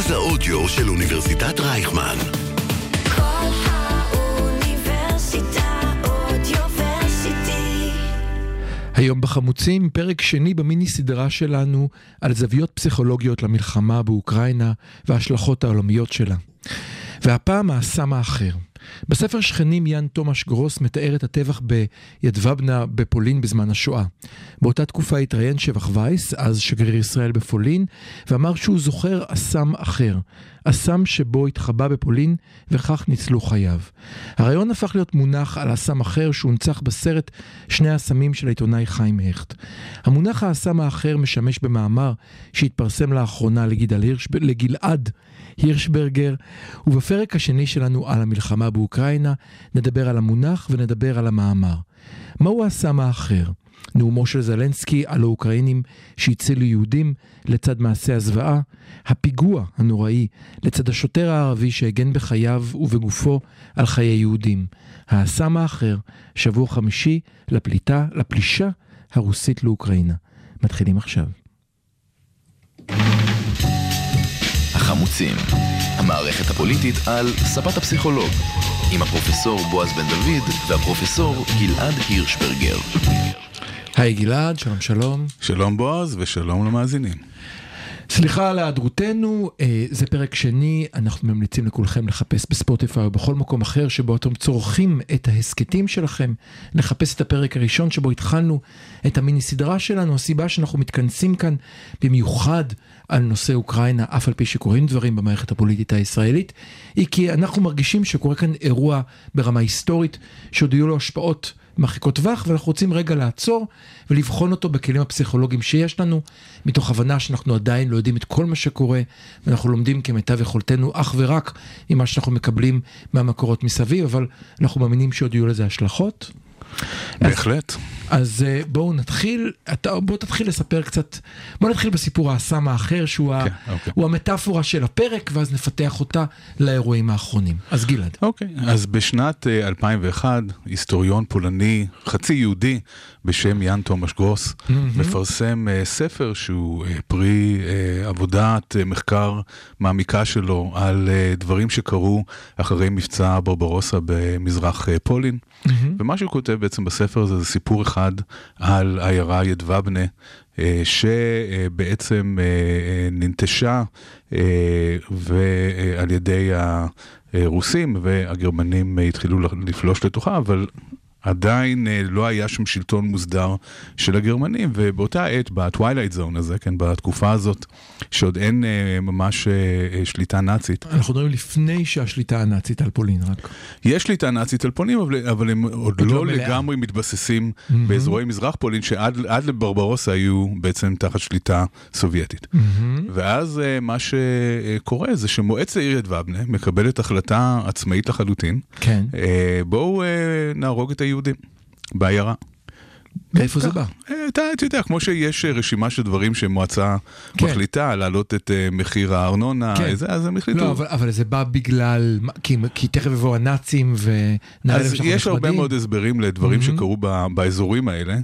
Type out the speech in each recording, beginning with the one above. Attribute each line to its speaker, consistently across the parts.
Speaker 1: מרכז האודיו של אוניברסיטת רייכמן.
Speaker 2: כל האוניברסיטה אודיוורסיטי.
Speaker 3: היום בחמוצים, פרק שני במיני סדרה שלנו על זוויות פסיכולוגיות למלחמה באוקראינה וההשלכות העולמיות שלה. והפעם האסם האחר. בספר שכנים יאן תומש גרוס מתאר את הטבח בידבבנה בפולין בזמן השואה. באותה תקופה התראיין שבח וייס, אז שגריר ישראל בפולין, ואמר שהוא זוכר אסם אחר. אסם שבו התחבא בפולין וכך ניצלו חייו. הרעיון הפך להיות מונח על אסם אחר שהונצח בסרט שני האסמים של העיתונאי חיים הכט. המונח האסם האחר משמש במאמר שהתפרסם לאחרונה הירשב... לגלעד הירשברגר, ובפרק השני שלנו על המלחמה באוקראינה נדבר על המונח ונדבר על המאמר. מהו האסם האחר? נאומו של זלנסקי על האוקראינים שהצילו יהודים לצד מעשי הזוועה, הפיגוע הנוראי לצד השוטר הערבי שהגן בחייו ובגופו על חיי יהודים, האסם האחר, שבוע חמישי לפליטה, לפלישה הרוסית לאוקראינה. מתחילים עכשיו.
Speaker 4: החמוצים, המערכת הפוליטית על ספת הפסיכולוג, עם הפרופסור בועז בן דוד והפרופסור גלעד הירשברגר.
Speaker 3: היי גלעד, שלום שלום.
Speaker 5: שלום בועז ושלום למאזינים.
Speaker 3: סליחה על היעדרותנו, אה, זה פרק שני, אנחנו ממליצים לכולכם לחפש בספוטיפיי או בכל מקום אחר שבו אתם צורכים את ההסכתים שלכם, לחפש את הפרק הראשון שבו התחלנו את המיני סדרה שלנו, הסיבה שאנחנו מתכנסים כאן במיוחד על נושא אוקראינה, אף על פי שקורים דברים במערכת הפוליטית הישראלית, היא כי אנחנו מרגישים שקורה כאן אירוע ברמה היסטורית, שעוד יהיו לו השפעות מרחיקות טווח, ואנחנו רוצים רגע לעצור ולבחון אותו בכלים הפסיכולוגיים שיש לנו, מתוך הבנה שאנחנו עדיין לא יודעים את כל מה שקורה, ואנחנו לומדים כמיטב יכולתנו אך ורק ממה שאנחנו מקבלים מהמקורות מסביב, אבל אנחנו מאמינים שעוד יהיו לזה השלכות.
Speaker 5: בהחלט.
Speaker 3: אז אה, בואו נתחיל, אתה, בוא תתחיל לספר קצת, בוא נתחיל בסיפור האסם האחר שהוא ה,
Speaker 5: כן, אוקיי.
Speaker 3: המטאפורה של הפרק ואז נפתח אותה לאירועים האחרונים. אז גלעד.
Speaker 5: אוקיי, אז בשנת אה, 2001, היסטוריון פולני, חצי יהודי, בשם יאן תומש גרוס, מפרסם אה, ספר שהוא אה, פרי אה, עבודת אה, מחקר מעמיקה שלו על אה, דברים שקרו אחרי מבצע ברברוסה במזרח אה, פולין. ומה שהוא כותב בעצם בספר הזה זה סיפור אחד על העיירה ידבבנה. אה, שבעצם אה, ננטשה אה, ועל ידי הרוסים והגרמנים התחילו לפלוש לתוכה, אבל עדיין אה, לא היה שם שלטון מוסדר של הגרמנים, ובאותה עת, ב twilight zone הזה, כן, בתקופה הזאת, שעוד אין אה, ממש אה, שליטה נאצית,
Speaker 3: אנחנו מדברים לפני שהשליטה הנאצית על פולין רק.
Speaker 5: יש שליטה נאצית על פולין, אבל, אבל הם עוד
Speaker 3: לא
Speaker 5: לא
Speaker 3: מלאה.
Speaker 5: לגמרי מתבססים באזורי מזרח פולין, שעד עד לברברוסה היו בעצם תחת שליטה סובייטית. ואז אה, מה שקורה זה שמועצת העיר ידבבנה מקבלת החלטה עצמאית לחלוטין,
Speaker 3: כן.
Speaker 5: בואו נהרוג את היהודים בעיירה.
Speaker 3: מאיפה זה בא?
Speaker 5: אה, אתה, אתה יודע, כמו שיש אה, רשימה של דברים שמועצה
Speaker 3: כן.
Speaker 5: מחליטה, להעלות את אה, מחיר הארנונה,
Speaker 3: כן.
Speaker 5: זה, אז הם החליטו.
Speaker 3: לא, אבל, אבל זה בא בגלל, כי, כי תכף יבואו הנאצים ונעלה
Speaker 5: אז יש הרבה מאוד הסברים לדברים שקרו ב- באזורים האלה,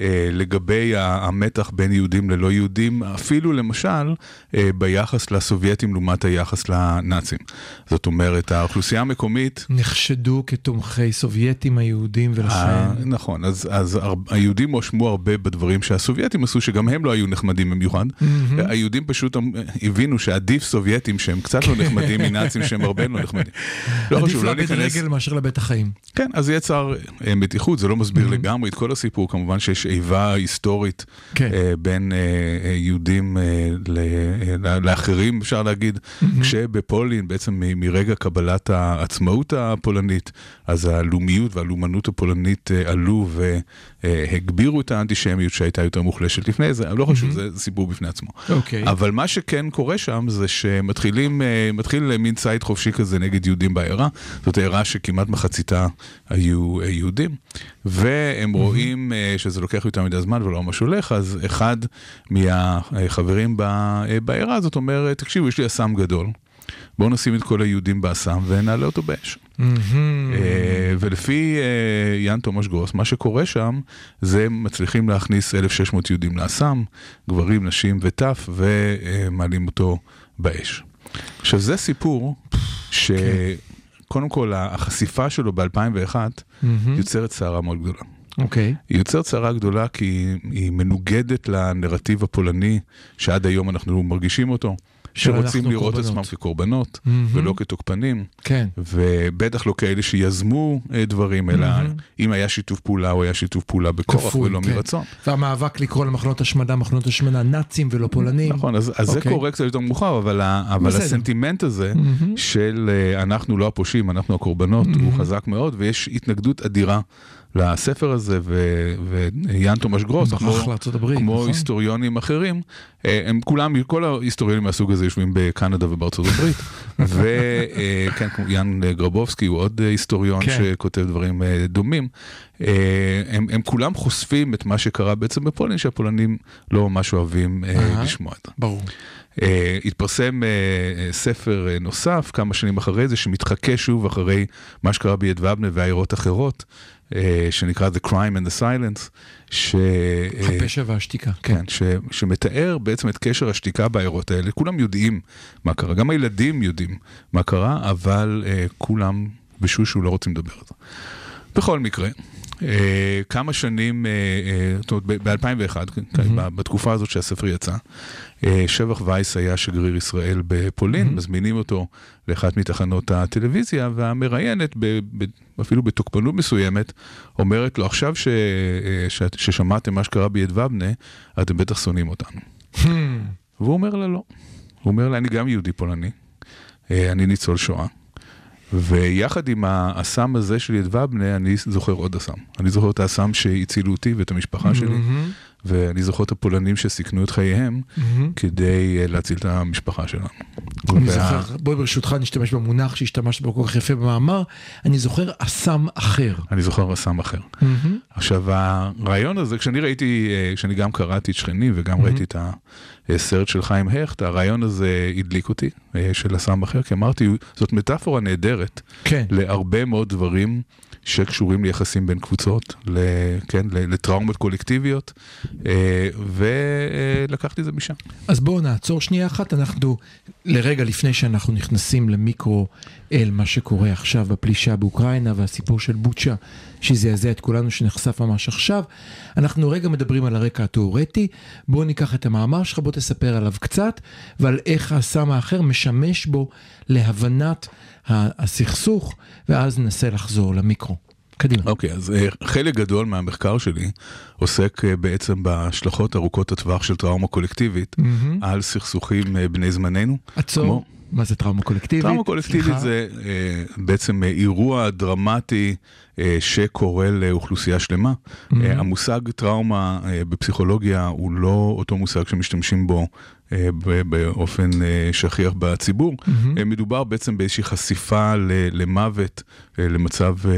Speaker 5: אה, לגבי המתח בין יהודים ללא יהודים, אפילו למשל אה, ביחס לסובייטים לעומת היחס לנאצים. זאת אומרת, האוכלוסייה המקומית...
Speaker 3: נחשדו כתומכי סובייטים היהודים
Speaker 5: אה,
Speaker 3: ולכן...
Speaker 5: נכון, אז, אז הר- היהודים הואשמו הרבה בדברים שהסובייטים עשו, שגם הם לא היו נחמדים במיוחד. היהודים פשוט אמ- הבינו שעדיף סובייטים שהם קצת לא נחמדים מנאצים שהם הרבה לא נחמדים. לא
Speaker 3: עדיף
Speaker 5: חשוב, לא
Speaker 3: לאבד
Speaker 5: ניכנס...
Speaker 3: רגל מאשר לבית החיים.
Speaker 5: כן, אז יצר אה, מתיחות, זה לא מסביר לגמרי את כל הסיפור, כמובן שיש איבה היסטורית
Speaker 3: כן.
Speaker 5: אה, בין אה, יהודים ל- לאחרים, אפשר להגיד, כשבפולין, בעצם מרגע קבלת העצמאות הפולנית, אז הלאומיות והלאומנות הפולנית עלו והגבירו את האנטישמיות שהייתה יותר מוחלשת לפני זה, לא חשוב, זה סיפור בפני עצמו.
Speaker 3: אוקיי.
Speaker 5: אבל מה שכן קורה שם זה שמתחילים, אה, מתחיל מין ציד חופשי כזה נגד יהודים בעיירה. זאת עיירה שכמעט מחציתה היו אה, יהודים, והם רואים אה, שזה לוקח יותר מדי זמן ולא ממש הולך, אז אחד מהחברים אה, בעיירה הזאת אומר, תקשיבו, יש לי אסם גדול. בואו נשים את כל היהודים באסם ונעלה אותו באש.
Speaker 3: מהמם.
Speaker 5: ולפי אה, יאן תומש גרוס, מה שקורה שם זה מצליחים להכניס 1,600 יהודים לאסם, גברים, נשים וטף, ומעלים אותו באש. עכשיו זה סיפור שקודם כל החשיפה שלו ב-2001
Speaker 3: מהמם.
Speaker 5: יוצרת סערה מאוד גדולה.
Speaker 3: אוקיי.
Speaker 5: היא יוצרת סערה גדולה כי היא מנוגדת לנרטיב הפולני שעד היום אנחנו מרגישים אותו, שרוצים לראות
Speaker 3: קורבנות.
Speaker 5: עצמם כקורבנות
Speaker 3: מהמם.
Speaker 5: ולא כתוקפנים.
Speaker 3: כן.
Speaker 5: ובטח לא כאלה שיזמו אה, דברים, אלא
Speaker 3: מהמם.
Speaker 5: אם היה שיתוף פעולה, הוא היה שיתוף פעולה בכורח
Speaker 3: כפוי,
Speaker 5: ולא
Speaker 3: כן.
Speaker 5: מרצון.
Speaker 3: והמאבק לקרוא למחנות השמדה, מחנות השמדה נאצים ולא פולנים.
Speaker 5: נכון, אז, אז זה
Speaker 3: אוקיי.
Speaker 5: קורה קצת יותר מאוחר, אבל, אבל. הסנטימנט הזה
Speaker 3: מהמם.
Speaker 5: של אה, אנחנו לא הפושעים, אנחנו הקורבנות, הוא
Speaker 3: מהמם.
Speaker 5: חזק מאוד, ויש התנגדות אדירה לספר הזה, ויאן תומש גרוס, כמו,
Speaker 3: הברית,
Speaker 5: כמו
Speaker 3: נכון?
Speaker 5: היסטוריונים אחרים, אה, הם כולם, כל ההיסטוריונים מהסוג הזה יושבים בקנדה ובארצות הברית, וכן, כמו יאן גרבובסקי הוא עוד אה, היסטוריון
Speaker 3: כן.
Speaker 5: שכותב דברים אה, דומים, אה, הם, הם כולם חושפים את מה שקרה בעצם בפולין, שהפולנים לא ממש אוהבים אה. לשמוע את זה.
Speaker 3: ברור.
Speaker 5: Uh, התפרסם uh, ספר uh, נוסף כמה שנים אחרי זה, שמתחכה שוב אחרי מה שקרה בידוובנה ועיירות אחרות, שנקרא The Crime and the Silence, ש... uh,
Speaker 3: הפשע והשתיקה. כן.
Speaker 5: כן, ש, שמתאר בעצם את קשר השתיקה בעיירות האלה. כולם יודעים מה קרה, גם הילדים יודעים מה קרה, אבל uh, כולם בשושו לא רוצים לדבר על זה. בכל מקרה, כמה שנים, uh, uh, זאת אומרת, ב-2001, mm-hmm. בתקופה הזאת שהספר יצא, שבח וייס היה שגריר ישראל בפולין, mm-hmm. מזמינים אותו לאחת מתחנות הטלוויזיה, והמראיינת, אפילו בתוקפנות מסוימת, אומרת לו, עכשיו ששמעתם מה שקרה בידוובנה, אתם בטח שונאים אותנו.
Speaker 3: Hmm.
Speaker 5: והוא אומר לה לא. הוא אומר לה, אני גם יהודי פולני, אה, אני ניצול שואה. ויחד עם האסם הזה של ידוובנה, אני זוכר עוד אסם. אני זוכר את האסם שהצילו אותי ואת המשפחה שלי,
Speaker 3: מהמם.
Speaker 5: ואני זוכר את הפולנים שסיכנו את חייהם. כדי אה, להציל את המשפחה שלנו.
Speaker 3: אני
Speaker 5: וה-
Speaker 3: זוכר, בואי ברשותך נשתמש במונח שהשתמשת בו כל כך יפה במאמר, אני זוכר אסם אחר.
Speaker 5: אני זוכר אסם אחר. עכשיו, הרעיון הזה, כשאני ראיתי, אה, כשאני גם קראתי את שכני וגם ראיתי את הסרט של חיים הכט, הרעיון הזה הדליק אותי, אה, של אסם אחר, כי אמרתי, זאת מטאפורה נהדרת
Speaker 3: כן.
Speaker 5: להרבה מאוד דברים שקשורים ליחסים בין קבוצות, ל, כן, לטראומות קולקטיביות, אה, ולקחתי את זה משם.
Speaker 3: אז בואו נעצור שנייה אחת, אנחנו לרגע לפני שאנחנו נכנסים למיקרו אל מה שקורה עכשיו בפלישה באוקראינה והסיפור של בוצ'ה שזעזע את כולנו שנחשף ממש עכשיו, אנחנו רגע מדברים על הרקע התיאורטי, בואו ניקח את המאמר שלך, בוא תספר עליו קצת ועל איך הסם האחר משמש בו להבנת הסכסוך ואז ננסה לחזור למיקרו. קדימה.
Speaker 5: אוקיי, אז אה, חלק גדול מהמחקר שלי עוסק אה, בעצם בהשלכות ארוכות הטווח של טראומה קולקטיבית
Speaker 3: מהמם.
Speaker 5: על סכסוכים אה, בני זמננו.
Speaker 3: עצור,
Speaker 5: כמו-
Speaker 3: מה זה טראומה קולקטיבית?
Speaker 5: טראומה קולקטיבית. זה אה, בעצם אה, אירוע דרמטי אה, שקורה לאוכלוסייה שלמה.
Speaker 3: Mhm.
Speaker 5: אה, המושג טראומה אה, בפסיכולוגיה הוא לא אותו מושג שמשתמשים בו אה, ב- באופן אה, שכיח בציבור.
Speaker 3: מהמם.
Speaker 5: אה, מדובר בעצם באיזושהי חשיפה ל- למוות, אה, למצב אה,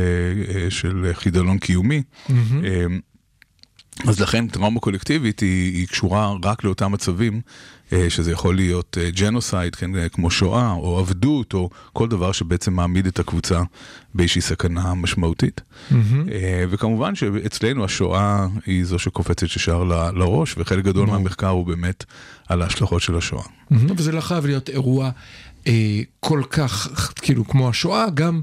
Speaker 5: אה, של חידלון קיומי.
Speaker 3: מהמם.
Speaker 5: אז לכן טראומה קולקטיבית היא, היא קשורה רק לאותם מצבים, אה, שזה יכול להיות אה, ג'נוסייד, כן, אה, כמו שואה, או עבדות, או כל דבר שבעצם מעמיד את הקבוצה באיזושהי סכנה משמעותית. אה, וכמובן שאצלנו השואה היא זו שקופצת ישר ל- לראש, וחלק גדול
Speaker 3: ברור.
Speaker 5: מהמחקר הוא באמת על ההשלכות של השואה.
Speaker 3: מהמם. וזה לא חייב להיות אירוע אה, כל כך, כאילו כמו השואה, גם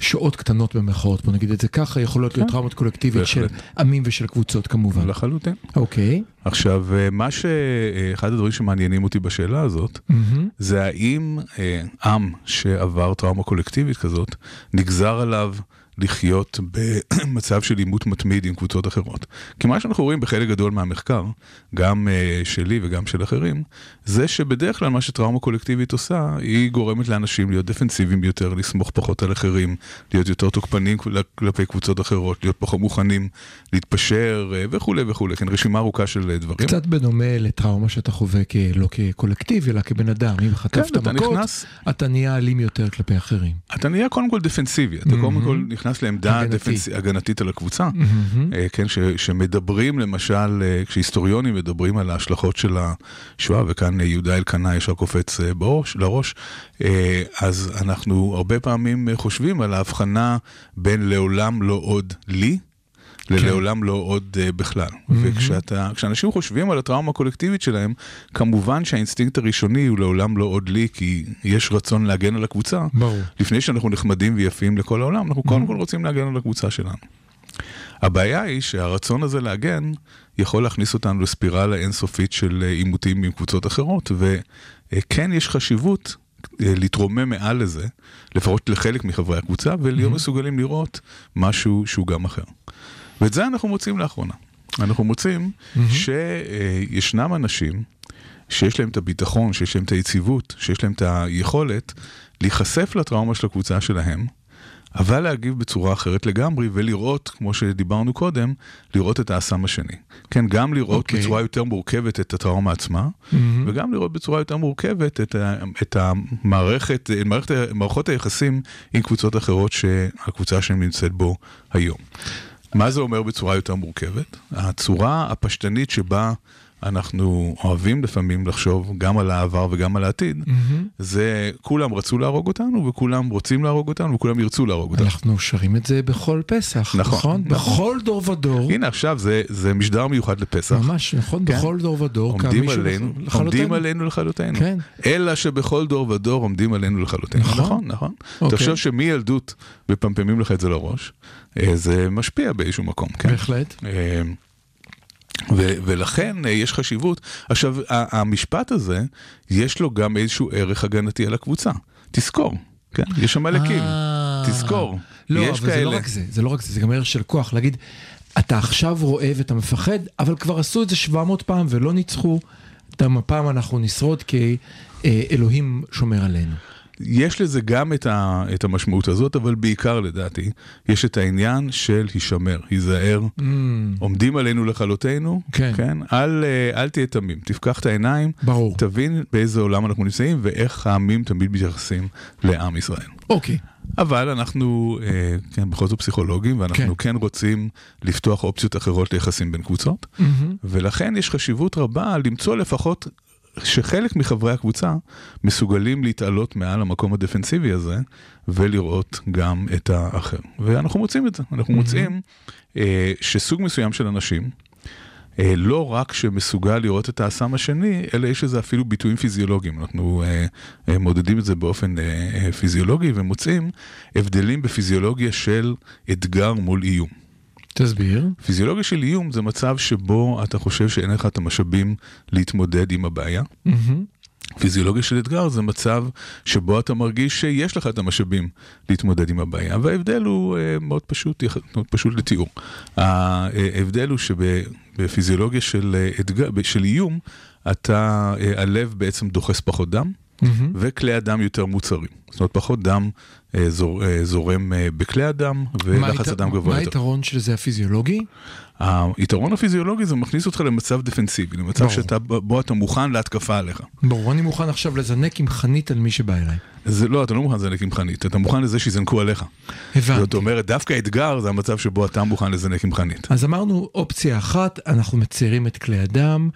Speaker 3: שואות קטנות במרכאות, בוא נגיד את זה ככה, יכולות להיות טראומות קולקטיבית של. עמים ושל קבוצות כמובן.
Speaker 5: לחלוטין.
Speaker 3: אוקיי.
Speaker 5: עכשיו, אה, מה ש... אחד הדברים שמעניינים אותי בשאלה הזאת. זה האם אה, עם שעבר טראומה קולקטיבית כזאת, נגזר עליו לחיות במצב של עימות מתמיד עם קבוצות אחרות. כי מה שאנחנו רואים בחלק גדול מהמחקר, גם אה, שלי וגם של אחרים, זה שבדרך כלל מה שטראומה קולקטיבית עושה, היא גורמת לאנשים להיות דפנסיביים יותר, לסמוך פחות על אחרים, להיות יותר תוקפנים כל- כלפי קבוצות אחרות, להיות פחות מוכנים להתפשר אה, וכולי וכולי, כן, רשימה ארוכה של אה, דברים.
Speaker 3: קצת בדומה לטראומה שאתה חווה כ- לא כקולקטיב, אלא כבן אדם. אם חטפת
Speaker 5: כן, אתה
Speaker 3: מכות,
Speaker 5: נכנס-
Speaker 3: אתה נהיה אלים יותר כלפי אחרים.
Speaker 5: אתה נהיה קודם כל דפנסיבי, אתה קודם כל נכנס לעמדה
Speaker 3: הגנתי.
Speaker 5: דפנס... הגנתית על הקבוצה,
Speaker 3: מהמם.
Speaker 5: אה, כן, ש... שמדברים למשל, אה, כשהיסטוריונים מדברים על ההשלכות של השואה, וכאן אה, יהודה אלקנה ישר קופץ בראש, לראש, אז אנחנו הרבה פעמים חושבים על ההבחנה בין לעולם לא עוד לי, ללעולם לא עוד אה, בכלל. וכשאתה, כשאנשים חושבים על הטראומה הקולקטיבית שלהם, כמובן שהאינסטינקט הראשוני הוא לעולם לא עוד לי, כי יש רצון להגן על הקבוצה.
Speaker 3: ברור.
Speaker 5: לפני שאנחנו נחמדים ויפים לכל העולם, אנחנו קודם כל רוצים להגן על הקבוצה שלנו. הבעיה היא שהרצון הזה להגן יכול להכניס אותנו לספירלה אינסופית של אה, עימותים עם קבוצות אחרות, וכן יש חשיבות אה, להתרומם מעל לזה, לפחות לחלק מחברי הקבוצה, ולהיות מסוגלים לראות משהו שהוא גם אחר. ואת זה אנחנו מוצאים לאחרונה. אנחנו מוצאים שישנם אנשים שיש להם את הביטחון, שיש להם את היציבות, שיש להם את היכולת להיחשף לטראומה של הקבוצה שלהם, אבל להגיב בצורה אחרת לגמרי ולראות, כמו שדיברנו קודם, לראות את האסם השני. כן, גם לראות okay.
Speaker 3: אוקיי.
Speaker 5: בצורה יותר מורכבת את הטראומה עצמה, mm-hmm. וגם לראות בצורה יותר מורכבת את, ה, את המערכת, מערכת, מערכות היחסים עם קבוצות אחרות שהקבוצה שלהם נמצאת בו היום. מה זה אומר בצורה יותר מורכבת? הצורה הפשטנית שבה אנחנו אוהבים לפעמים לחשוב גם על העבר וגם על העתיד,
Speaker 3: Mm-hmm.
Speaker 5: זה כולם רצו להרוג אותנו וכולם רוצים להרוג אותנו וכולם ירצו להרוג אותנו.
Speaker 3: אנחנו שרים את זה בכל פסח,
Speaker 5: נכון,
Speaker 3: נכון?
Speaker 5: נכון.
Speaker 3: בכל דור ודור.
Speaker 5: הנה עכשיו זה, זה משדר מיוחד לפסח.
Speaker 3: ממש, נכון,
Speaker 5: כן.
Speaker 3: בכל דור ודור.
Speaker 5: עומדים עלינו,
Speaker 3: לכלותנו.
Speaker 5: עומדים עלינו לכלותנו.
Speaker 3: כן.
Speaker 5: אלא שבכל דור ודור עומדים עלינו לכלותנו.
Speaker 3: נכון.
Speaker 5: נכון, נכון.
Speaker 3: אוקיי.
Speaker 5: תחשוב שמילדות מפמפמים לך את זה לראש, אה, זה משפיע באיזשהו מקום, כן.
Speaker 3: בהחלט.
Speaker 5: ו- ולכן אה, יש חשיבות. עכשיו, המשפט הזה, יש לו גם איזשהו ערך הגנתי על הקבוצה. תזכור, כן? יש שם עמלקים.
Speaker 3: אה.
Speaker 5: תזכור.
Speaker 3: לא,
Speaker 5: יש
Speaker 3: אבל זה לא
Speaker 5: כאלה.
Speaker 3: רק זה, זה לא רק זה, זה גם ערך של כוח, להגיד, אתה עכשיו רואה ואתה מפחד, אבל כבר עשו את זה 700 פעם ולא ניצחו, גם הפעם אנחנו נשרוד כי אה, אלוהים שומר עלינו.
Speaker 5: יש לזה גם את, ה, את המשמעות הזאת, אבל בעיקר לדעתי, יש את העניין של הישמר, היזהר,
Speaker 3: Mm,
Speaker 5: עומדים עלינו לכלותנו,
Speaker 3: כן.
Speaker 5: כן? אל, אה, אל תהיה תמים, תפקח את העיניים,
Speaker 3: ברור.
Speaker 5: תבין באיזה עולם אנחנו נמצאים ואיך העמים תמיד מתייחסים לעם ישראל.
Speaker 3: אוקיי,
Speaker 5: אבל אנחנו, אה, כן, בכל זאת פסיכולוגים, ואנחנו
Speaker 3: כן.
Speaker 5: כן. רוצים לפתוח אופציות אחרות ליחסים בין קבוצות,
Speaker 3: מהמם.
Speaker 5: ולכן יש חשיבות רבה למצוא לפחות שחלק מחברי הקבוצה מסוגלים להתעלות מעל המקום הדפנסיבי הזה, ולראות גם את האחר. ואנחנו מוצאים את זה, אנחנו מוצאים אה, שסוג מסוים של אנשים, אה, לא רק שמסוגל לראות את האסם השני, אלא יש לזה אפילו ביטויים פיזיולוגיים. אנחנו אה, אה, מודדים את זה באופן אה, אה, פיזיולוגי ומוצאים הבדלים בפיזיולוגיה של אתגר מול איום.
Speaker 3: תסביר.
Speaker 5: פיזיולוגיה של איום זה מצב שבו אתה חושב שאין לך את המשאבים להתמודד עם הבעיה. פיזיולוגיה של אתגר זה מצב שבו אתה מרגיש שיש לך את המשאבים להתמודד עם הבעיה, וההבדל הוא אה, מאוד פשוט, מאוד פשוט לתיאור. ההבדל הוא שבפיזיולוגיה של, אה, אתגר, של איום, אתה, אה, הלב בעצם דוחס פחות דם,
Speaker 3: מהמם.
Speaker 5: וכלי הדם יותר מוצרים. זאת אומרת, פחות דם אה, זור, אה, זורם אה, בכלי הדם,
Speaker 3: מה
Speaker 5: ולחץ הדם גבוה
Speaker 3: מה
Speaker 5: יותר.
Speaker 3: היתרון של זה הפיזיולוגי?
Speaker 5: היתרון הפיזיולוגי זה מכניס אותך למצב דפנסיבי, למצב
Speaker 3: ברור.
Speaker 5: שאתה, בו אתה מוכן להתקפה עליך.
Speaker 3: ברור, אני מוכן עכשיו לזנק עם חנית על מי שבא אליי.
Speaker 5: זה לא, אתה לא מוכן לזנק עם חנית, אתה מוכן לזה שיזנקו עליך. זאת
Speaker 3: הבנתי.
Speaker 5: אומרת, דווקא אתגר זה המצב שבו אתה מוכן לזנק עם חנית.
Speaker 3: אז אמרנו אופציה אחת, אנחנו מציירים את כלי הדם,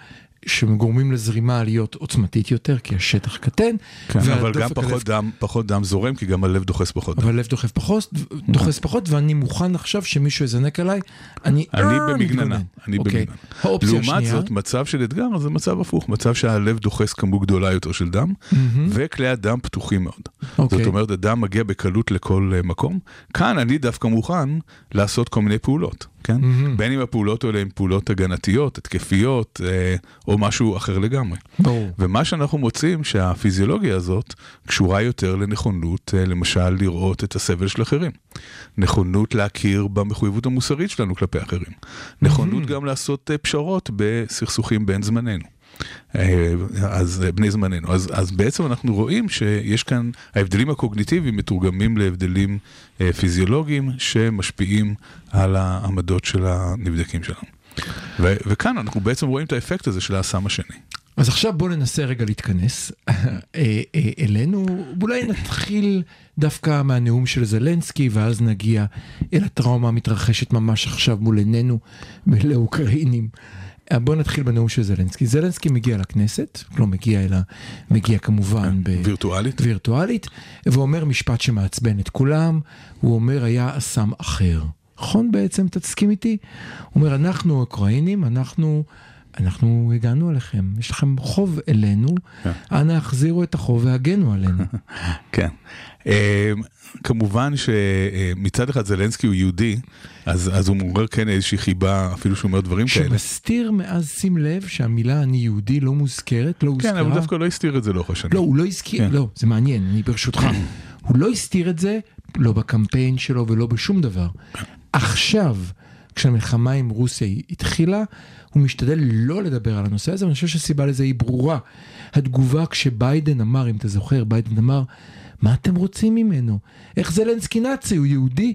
Speaker 3: שגורמים לזרימה להיות עוצמתית יותר, כי השטח קטן.
Speaker 5: כן, אבל גם פחות
Speaker 3: הלב-
Speaker 5: דם, פחות דם זורם, כי גם הלב דוחס פחות דם.
Speaker 3: אבל לב דוחף פחות, דוחס פחות, ואני מוכן עכשיו שמישהו יזנק עליי, אני
Speaker 5: אני
Speaker 3: אה,
Speaker 5: במגננה. אני
Speaker 3: אוקיי.
Speaker 5: במגננה.
Speaker 3: האופציה
Speaker 5: לעומת
Speaker 3: השנייה,
Speaker 5: זאת, מצב של אתגר זה מצב הפוך, מצב שהלב דוחס כמות גדולה יותר של דם, וכלי הדם פתוחים מאוד.
Speaker 3: אוקיי.
Speaker 5: זאת אומרת, הדם מגיע בקלות לכל אה, מקום. כאן אני דווקא מוכן לעשות כל מיני פעולות, כן?
Speaker 3: מהמם.
Speaker 5: בין אם הפעולות האלה הן פעולות הגנתיות, התקפיות, אה, או משהו אחר לגמרי.
Speaker 3: ברור.
Speaker 5: ומה שאנחנו מוצאים שהפיזיולוגיה הזאת קשורה יותר לנכונות, אה, למשל לראות את הסבל של אחרים. נכונות להכיר במחויבות המוסרית שלנו כלפי אחרים. נכונות גם לעשות אה, פשרות בסכסוכים בין זמננו. אה, אז אה, בני זמננו. אז, אז בעצם אנחנו רואים שיש כאן, ההבדלים הקוגניטיביים מתורגמים להבדלים אה, פיזיולוגיים שמשפיעים על העמדות של הנבדקים שלנו. ו- וכאן אנחנו בעצם רואים את האפקט הזה של האסם השני.
Speaker 3: אז עכשיו בואו ננסה רגע להתכנס אלינו, אולי נתחיל דווקא מהנאום של זלנסקי ואז נגיע אל הטראומה המתרחשת ממש עכשיו מול עינינו לאוקראינים. אה, בואו נתחיל בנאום של זלנסקי. זלנסקי מגיע לכנסת, לא מגיע אלא מגיע כמובן ב...
Speaker 5: וירטואלית.
Speaker 3: וירטואלית, ואומר משפט שמעצבן את כולם, הוא אומר היה אסם אחר, נכון בעצם, אתה תסכים איתי? הוא אומר, אנחנו אוקראינים, אנחנו, אנחנו הגענו עליכם, יש לכם חוב אלינו,
Speaker 5: כן.
Speaker 3: אנא החזירו את החוב והגנו עלינו.
Speaker 5: כן. אה, כמובן שמצד אחד זלנסקי הוא יהודי, אז, אז הוא מעורר כן איזושהי חיבה, אפילו שהוא אומר דברים כאלה.
Speaker 3: שמסתיר מאז, שים לב, שהמילה אני יהודי לא מוזכרת, לא הוזכרה.
Speaker 5: כן, אבל דווקא לא הסתיר את זה לאורך השנים.
Speaker 3: לא, הוא לא הזכיר,
Speaker 5: כן.
Speaker 3: לא, זה מעניין, אני ברשותך. הוא לא הסתיר את זה, לא בקמפיין שלו ולא בשום דבר. עכשיו, כשהמלחמה עם רוסיה התחילה, הוא משתדל לא לדבר על הנושא הזה, ואני חושב שהסיבה לזה היא ברורה. התגובה כשביידן אמר, אם אתה זוכר, ביידן אמר, מה אתם רוצים ממנו? איך זלנסקי נאצי, הוא יהודי?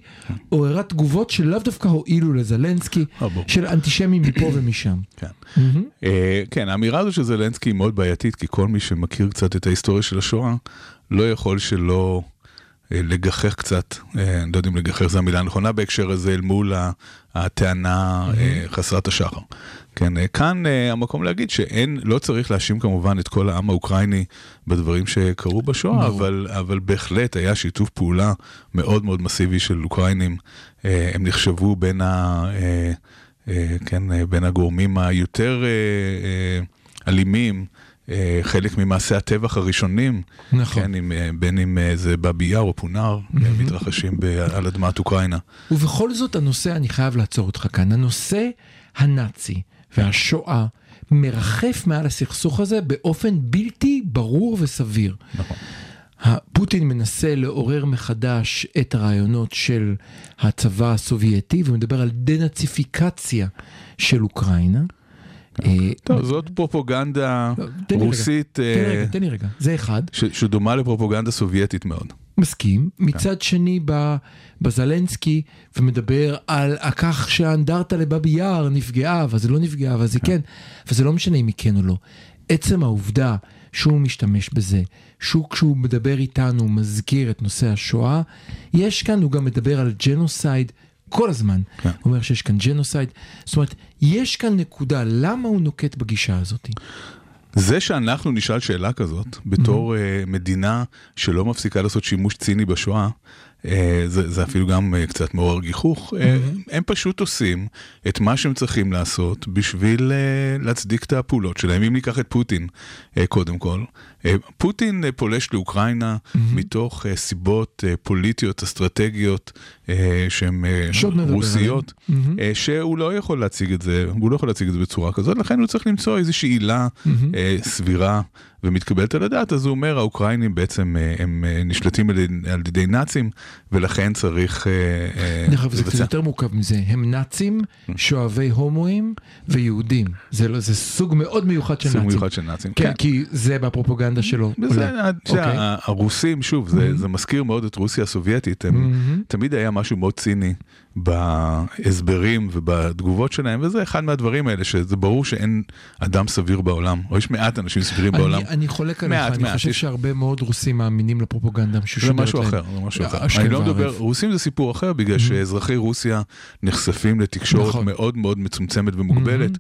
Speaker 3: עוררה תגובות שלאו דווקא הועילו לזלנסקי,
Speaker 5: אה.
Speaker 3: של אנטישמים מפה ומשם.
Speaker 5: כן. אה, כן, האמירה הזו של זלנסקי היא מאוד בעייתית, כי כל מי שמכיר קצת את ההיסטוריה של השואה, לא יכול שלא אה, לגחך קצת, אני לא יודע אם לגחך זו המילה הנכונה בהקשר הזה, אל מול הטענה אה, חסרת השחר. כן, אה, כאן אה, המקום להגיד שאין, לא צריך להאשים כמובן את כל העם האוקראיני בדברים שקרו בשואה, אבל, אבל בהחלט היה שיתוף פעולה מאוד מאוד מסיבי של אוקראינים. הם נחשבו בין ה... כן, בין הגורמים היותר אלימים, חלק ממעשי הטבח הראשונים,
Speaker 3: נכון.
Speaker 5: כן, אם, אה, בין אם אה, זה באבי יאר או פונאר, אה, מתרחשים על אדמת אוקראינה.
Speaker 3: ובכל זאת הנושא, אני חייב לעצור אותך כאן, הנושא הנאצי והשואה מרחף מעל הסכסוך הזה באופן בלתי ברור וסביר.
Speaker 5: נכון.
Speaker 3: פוטין מנסה לעורר מחדש את הרעיונות של הצבא הסובייטי ומדבר על דנאציפיקציה של אוקראינה. אה,
Speaker 5: טוב, זאת פרופוגנדה
Speaker 3: לא,
Speaker 5: רוסית
Speaker 3: תן לי
Speaker 5: אה,
Speaker 3: רגע, תן לי רגע, זה אחד.
Speaker 5: שדומה לפרופוגנדה סובייטית מאוד.
Speaker 3: מסכים, מצד שני בזלנסקי ומדבר על כך שהאנדרטה לבאבי יאר נפגעה, אבל זה לא נפגעה, אבל זה כן, וזה לא משנה אם היא כן או לא. עצם העובדה שהוא משתמש בזה, שהוא כשהוא מדבר איתנו הוא מזכיר את נושא השואה, יש כאן, הוא גם מדבר על ג'נוסייד כל הזמן.
Speaker 5: כן.
Speaker 3: הוא אומר שיש כאן ג'נוסייד, זאת אומרת, יש כאן נקודה, למה הוא נוקט בגישה הזאת?
Speaker 5: זה שאנחנו נשאל שאלה כזאת, בתור אה, מדינה שלא מפסיקה לעשות שימוש ציני בשואה, אה, זה, זה אפילו גם אה, קצת מעורר גיחוך, אה, הם פשוט עושים את מה שהם צריכים לעשות בשביל uh, להצדיק את הפעולות שלהם. אם ניקח את פוטין, uh, קודם כל, uh, פוטין uh, פולש לאוקראינה מתוך uh, סיבות פוליטיות, אסטרטגיות, שהן רוסיות. אה, שהוא לא יכול להציג את זה, הוא לא יכול להציג את זה בצורה כזאת, לכן הוא צריך למצוא איזושהי עילה אה, סבירה ומתקבלת על הדעת, אז הוא אומר, האוקראינים בעצם אה, הם אה, נשלטים על ידי- על ידי נאצים, ולכן צריך אה, אה,
Speaker 3: דרך אגב, זה קצת. יותר מורכב מזה, הם נאצים, שואבי הומואים ויהודים. זה לא- זה סוג מאוד מיוחד של
Speaker 5: סוג
Speaker 3: נאצים.
Speaker 5: מיוחד של נאצים.
Speaker 3: כן, כי זה בפרופוגנדה שלו.
Speaker 5: וזה,
Speaker 3: עולה.
Speaker 5: אתה יודע,
Speaker 3: אוקיי.
Speaker 5: הרוסים, שוב, זה, זה מזכיר מאוד את רוסיה הסובייטית, הם, תמיד היה משהו מאוד ציני בהסברים ובתגובות שלהם, וזה אחד מהדברים האלה, שזה ברור שאין אדם סביר בעולם, או יש מעט אנשים סבירים בעולם.
Speaker 3: אני, אני חולק עליך,
Speaker 5: מעט,
Speaker 3: אני
Speaker 5: מעט,
Speaker 3: חושב
Speaker 5: יש-
Speaker 3: שהרבה מאוד רוסים מאמינים לפרופוגנדה
Speaker 5: זה
Speaker 3: ששודרת
Speaker 5: משהו
Speaker 3: להם.
Speaker 5: אחר, זה משהו אחר. אני לא מדבר. רוסים זה סיפור אחר, בגלל שאזרחי רוסיה נחשפים לתקשורת
Speaker 3: נכון.
Speaker 5: מאוד מאוד מצומצמת ומוגבלת.